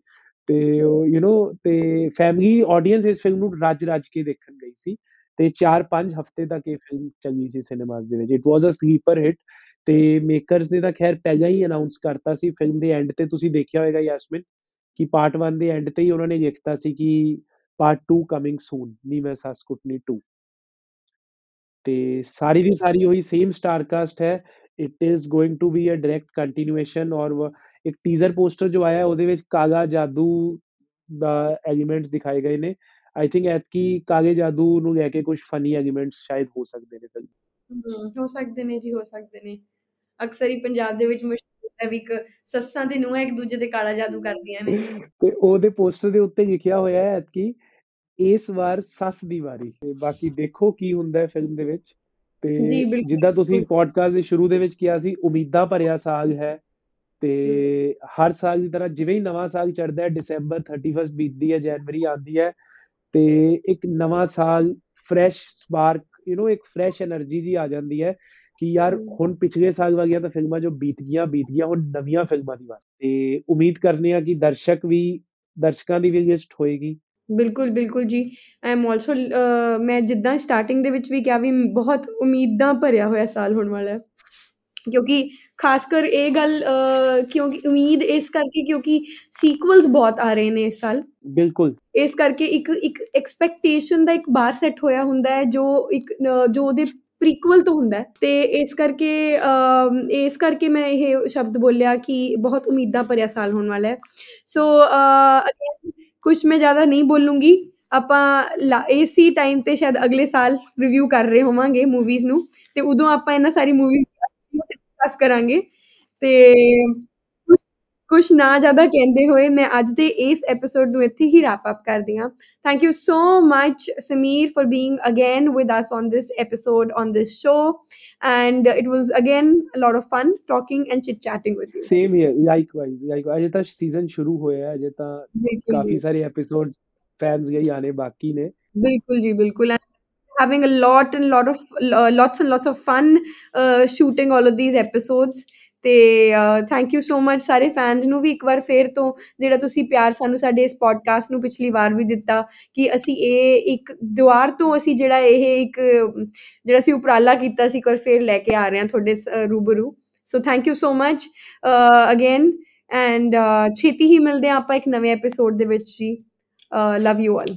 ਤੇ ਯੂ نو ਤੇ ਫੈਮਿਲੀ ਆਡੀਅנס ਇਸ ਫਿਲਮ ਨੂੰ ਰਾਜ ਰਾਜ ਕੇ ਦੇਖਣ ਗਈ ਸੀ ਤੇ 4-5 ਹਫ਼ਤੇ ਤੱਕ ਇਹ ਫਿਲਮ ਚੰਗੀ ਸੀ ਸਿਨੇਮਾਸ ਦੇ ਵਿੱਚ। It was a sleeper hit ਤੇ ਮੇਕਰਸ ਨੇ ਤਾਂ ਖੈਰ ਪਹਿਲਾਂ ਹੀ ਅਨਾਉਂਸ ਕਰਤਾ ਸੀ ਫਿਲਮ ਦੇ ਐਂਡ ਤੇ। ਤੁਸੀਂ ਦੇਖਿਆ ਹੋਵੇਗਾ ਯਾਸਮਿਨ ਕਿ ਪਾਰਟ 1 ਦੇ ਐਂਡ ਤੇ ਹੀ ਉਹਨਾਂ ਨੇ ਲਿਖਤਾ ਸੀ ਕਿ ਪਾਰਟ 2 ਕਮਿੰਗ ਸੂਨ ਨੀ ਮੈਂ ਸੱਸ ਕੁੱਟਨੀ 2 ਤੇ ਸਾਰੀ ਦੀ ਸਾਰੀ ਉਹੀ ਸੇਮ ਸਟਾਰ ਕਾਸਟ ਹੈ। It is going to be a direct continuation or ਇੱਕ ਟੀਜ਼ਰ ਪੋਸਟਰ ਜੋ ਆਇਆ ਉਹਦੇ ਵਿੱਚ ਕਾਲਾ ਜਾਦੂ ਦਾ ਐਲੀਮੈਂਟਸ ਦਿਖਾਏ ਗਏ ਨੇ। ਆਈ ਥਿੰਕ ਐਤਕੀ ਕਾਲੇ ਜਾਦੂ ਨੂੰ ਲੈ ਕੇ ਕੁਝ ਫਨੀ ਐਲੀਮੈਂਟਸ ਸ਼ਾਇਦ ਹੋ ਸਕਦੇ ਨੇ ਫਿਲਮ। ਹੋ ਸਕਦੇ ਨੇ ਜੀ ਹੋ ਸਕਦੇ ਨੇ। ਅਕਸਰ ਹੀ ਪੰਜਾਬ ਦੇ ਵਿੱਚ ਮਸ਼ਹੂਰ ਹੈ ਵੀ ਇੱਕ ਸੱਸਾਂ ਤੇ ਨੂੰਹਾਂ ਇੱਕ ਦੂਜੇ ਤੇ ਕਾਲਾ ਜਾਦੂ ਕਰਦੀਆਂ ਨੇ। ਤੇ ਉਹਦੇ ਪੋਸਟਰ ਦੇ ਉੱਤੇ ਲਿਖਿਆ ਹੋਇਆ ਹੈ ਐਤਕੀ ਇਸ ਵਾਰ ਸੱਸ ਦੀ ਵਾਰੀ। ਤੇ ਬਾਕੀ ਦੇਖੋ ਕੀ ਹੁੰਦਾ ਹੈ ਫਿਲਮ ਦੇ ਵਿੱਚ। ਤੇ ਜਿੱਦਾਂ ਤੁਸੀਂ ਪੋਡਕਾਸਟ ਦੇ ਸ਼ੁਰੂ ਦੇ ਵਿੱਚ ਕਿਹਾ ਸੀ ਉਮੀਦਾਂ ਭਰਿਆ ਸਾਲ ਹੈ। ਤੇ ਹਰ ਸਾਲ ਦੀ ਤਰ੍ਹਾਂ ਜਿਵੇਂ ਹੀ ਨਵਾਂ ਸਾਲ ਚੜਦਾ ਹੈ ਡਿਸੰਬਰ 31 ਬੀਤਦੀ ਹੈ ਜਨਵਰੀ ਆਉਂਦੀ ਹੈ। ਤੇ ਇੱਕ ਨਵਾਂ ਸਾਲ ਫਰੈਸ਼ ਸਪਾਰਕ ਯੂ نو ਇੱਕ ਫਰੈਸ਼ એનર્ਜੀ ਜੀ ਆ ਜਾਂਦੀ ਹੈ ਕਿ ਯਾਰ ਹੁਣ ਪਿਛਲੇ ਸਾਲ ਵਾਲੀਆਂ ਤਾਂ ਫਿਲਮਾਂ ਜੋ ਬੀਤ ਗਈਆਂ ਬੀਤ ਗਈਆਂ ਹੁਣ ਨਵੀਆਂ ਫਿਲਮਾਂ ਦੀ ਵਾਰ। ਤੇ ਉਮੀਦ ਕਰਨੇ ਆ ਕਿ ਦਰਸ਼ਕ ਵੀ ਦਰਸ਼ਕਾਂ ਦੀ ਵੀ ਲਿਸਟ ਹੋਏਗੀ। ਬਿਲਕੁਲ ਬਿਲਕੁਲ ਜੀ। ਆਈ ਐਮ ਆਲਸੋ ਮੈਂ ਜਿੱਦਾਂ ਸਟਾਰਟਿੰਗ ਦੇ ਵਿੱਚ ਵੀ ਕਿਹਾ ਵੀ ਬਹੁਤ ਉਮੀਦਾਂ ਭਰਿਆ ਹੋਇਆ ਸਾਲ ਹੋਣ ਵਾਲਾ ਹੈ। ਕਿਉਂਕਿ ਖਾਸ ਕਰ ਇਹ ਗੱਲ ਕਿਉਂਕਿ ਉਮੀਦ ਇਸ ਕਰਕੇ ਕਿਉਂਕਿ ਸੀਕਵਲਸ ਬਹੁਤ ਆ ਰਹੇ ਨੇ ਇਸ ਸਾਲ। ਬਿਲਕੁਲ। ਇਸ ਕਰਕੇ ਇੱਕ ਇੱਕ ਐਕਸਪੈਕਟੇਸ਼ਨ ਦਾ ਇੱਕ ਬਾਰ ਸੈੱਟ ਹੋਇਆ ਹੁੰਦਾ ਹੈ ਜੋ ਇੱਕ ਜੋ ਉਹਦੇ ਪ੍ਰੀਕਵਲ ਤੋਂ ਹੁੰਦਾ ਤੇ ਇਸ ਕਰਕੇ ਇਸ ਕਰਕੇ ਮੈਂ ਇਹ ਸ਼ਬਦ ਬੋਲਿਆ ਕਿ ਬਹੁਤ ਉਮੀਦਾਂ ਭਰਿਆ ਸਾਲ ਹੋਣ ਵਾਲਾ ਹੈ। ਸੋ ਕੁਝ ਮੈਂ ਜ਼ਿਆਦਾ ਨਹੀਂ ਬੋਲੂੰਗੀ। ਆਪਾਂ ਏਸੀ ਟਾਈਮ ਤੇ ਸ਼ਾਇਦ ਅਗਲੇ ਸਾਲ ਰਿਵਿਊ ਕਰ ਰਹੇ ਹੋਵਾਂਗੇ ਮੂਵੀਜ਼ ਨੂੰ। ਤੇ ਉਦੋਂ ਆਪਾਂ ਇਹਨਾਂ ਸਾਰੀ ਮੂਵੀਜ਼ ਡਿਸਕਸ ਕਰਾਂਗੇ। ਤੇ ਕੁਝ ਨਾ ਜ਼ਿਆਦਾ ਕਹਿੰਦੇ ਹੋਏ ਮੈਂ ਅੱਜ ਦੇ ਇਸ ਐਪੀਸੋਡ ਨੂੰ ਇੱਥੇ ਹੀ ਰੈਪ ਅਪ ਕਰਦੀ ਹਾਂ। Thank you so much Sameer for being again with us on this episode on this show and it was again a lot of fun talking and chit chatting with you same here likewise like ਅਜੇ ਤਾਂ season ਸ਼ੁਰੂ ਹੋਇਆ ਹੈ ਅਜੇ ਤਾਂ ਕਾਫੀ ਸਾਰੇ episodes fans ਗਈ ਆਨੇ ਬਾਕੀ ਨੇ ਬਿਲਕੁਲ ਜੀ ਬਿਲਕੁਲ having a lot and lot of uh, lots and lots of fun uh, shooting all of these episodes ਤੇ ਥੈਂਕ ਯੂ ਸੋ ਮਚ ਸਾਰੇ ਫੈਨਸ ਨੂੰ ਵੀ ਇੱਕ ਵਾਰ ਫੇਰ ਤੋਂ ਜਿਹੜਾ ਤੁਸੀਂ ਪਿਆਰ ਸਾਨੂੰ ਸਾਡੇ ਇਸ ਪੋਡਕਾਸਟ ਨੂੰ ਪਿਛਲੀ ਵਾਰ ਵੀ ਦਿੱਤਾ ਕਿ ਅਸੀਂ ਇਹ ਇੱਕ ਦੁਆਰ ਤੋਂ ਅਸੀਂ ਜਿਹੜਾ ਇਹ ਇੱਕ, ਜਿਹੜਾ ਅਸੀਂ ਉਪਰਾਲਾ ਕੀਤਾ ਸੀ, ਇੱਕ ਵਾਰ ਫੇਰ ਲੈ ਕੇ ਆ ਰਹੇ ਹਾਂ ਤੁਹਾਡੇ ਰੂਬਰੂ। So thank you so much again and ਛੇਤੀ ਹੀ ਮਿਲਦੇ ਹਾਂ ਆਪਾਂ ਇੱਕ ਨਵੇਂ ਐਪੀਸੋਡ ਦੇ ਵਿੱਚ ਜੀ। Love you all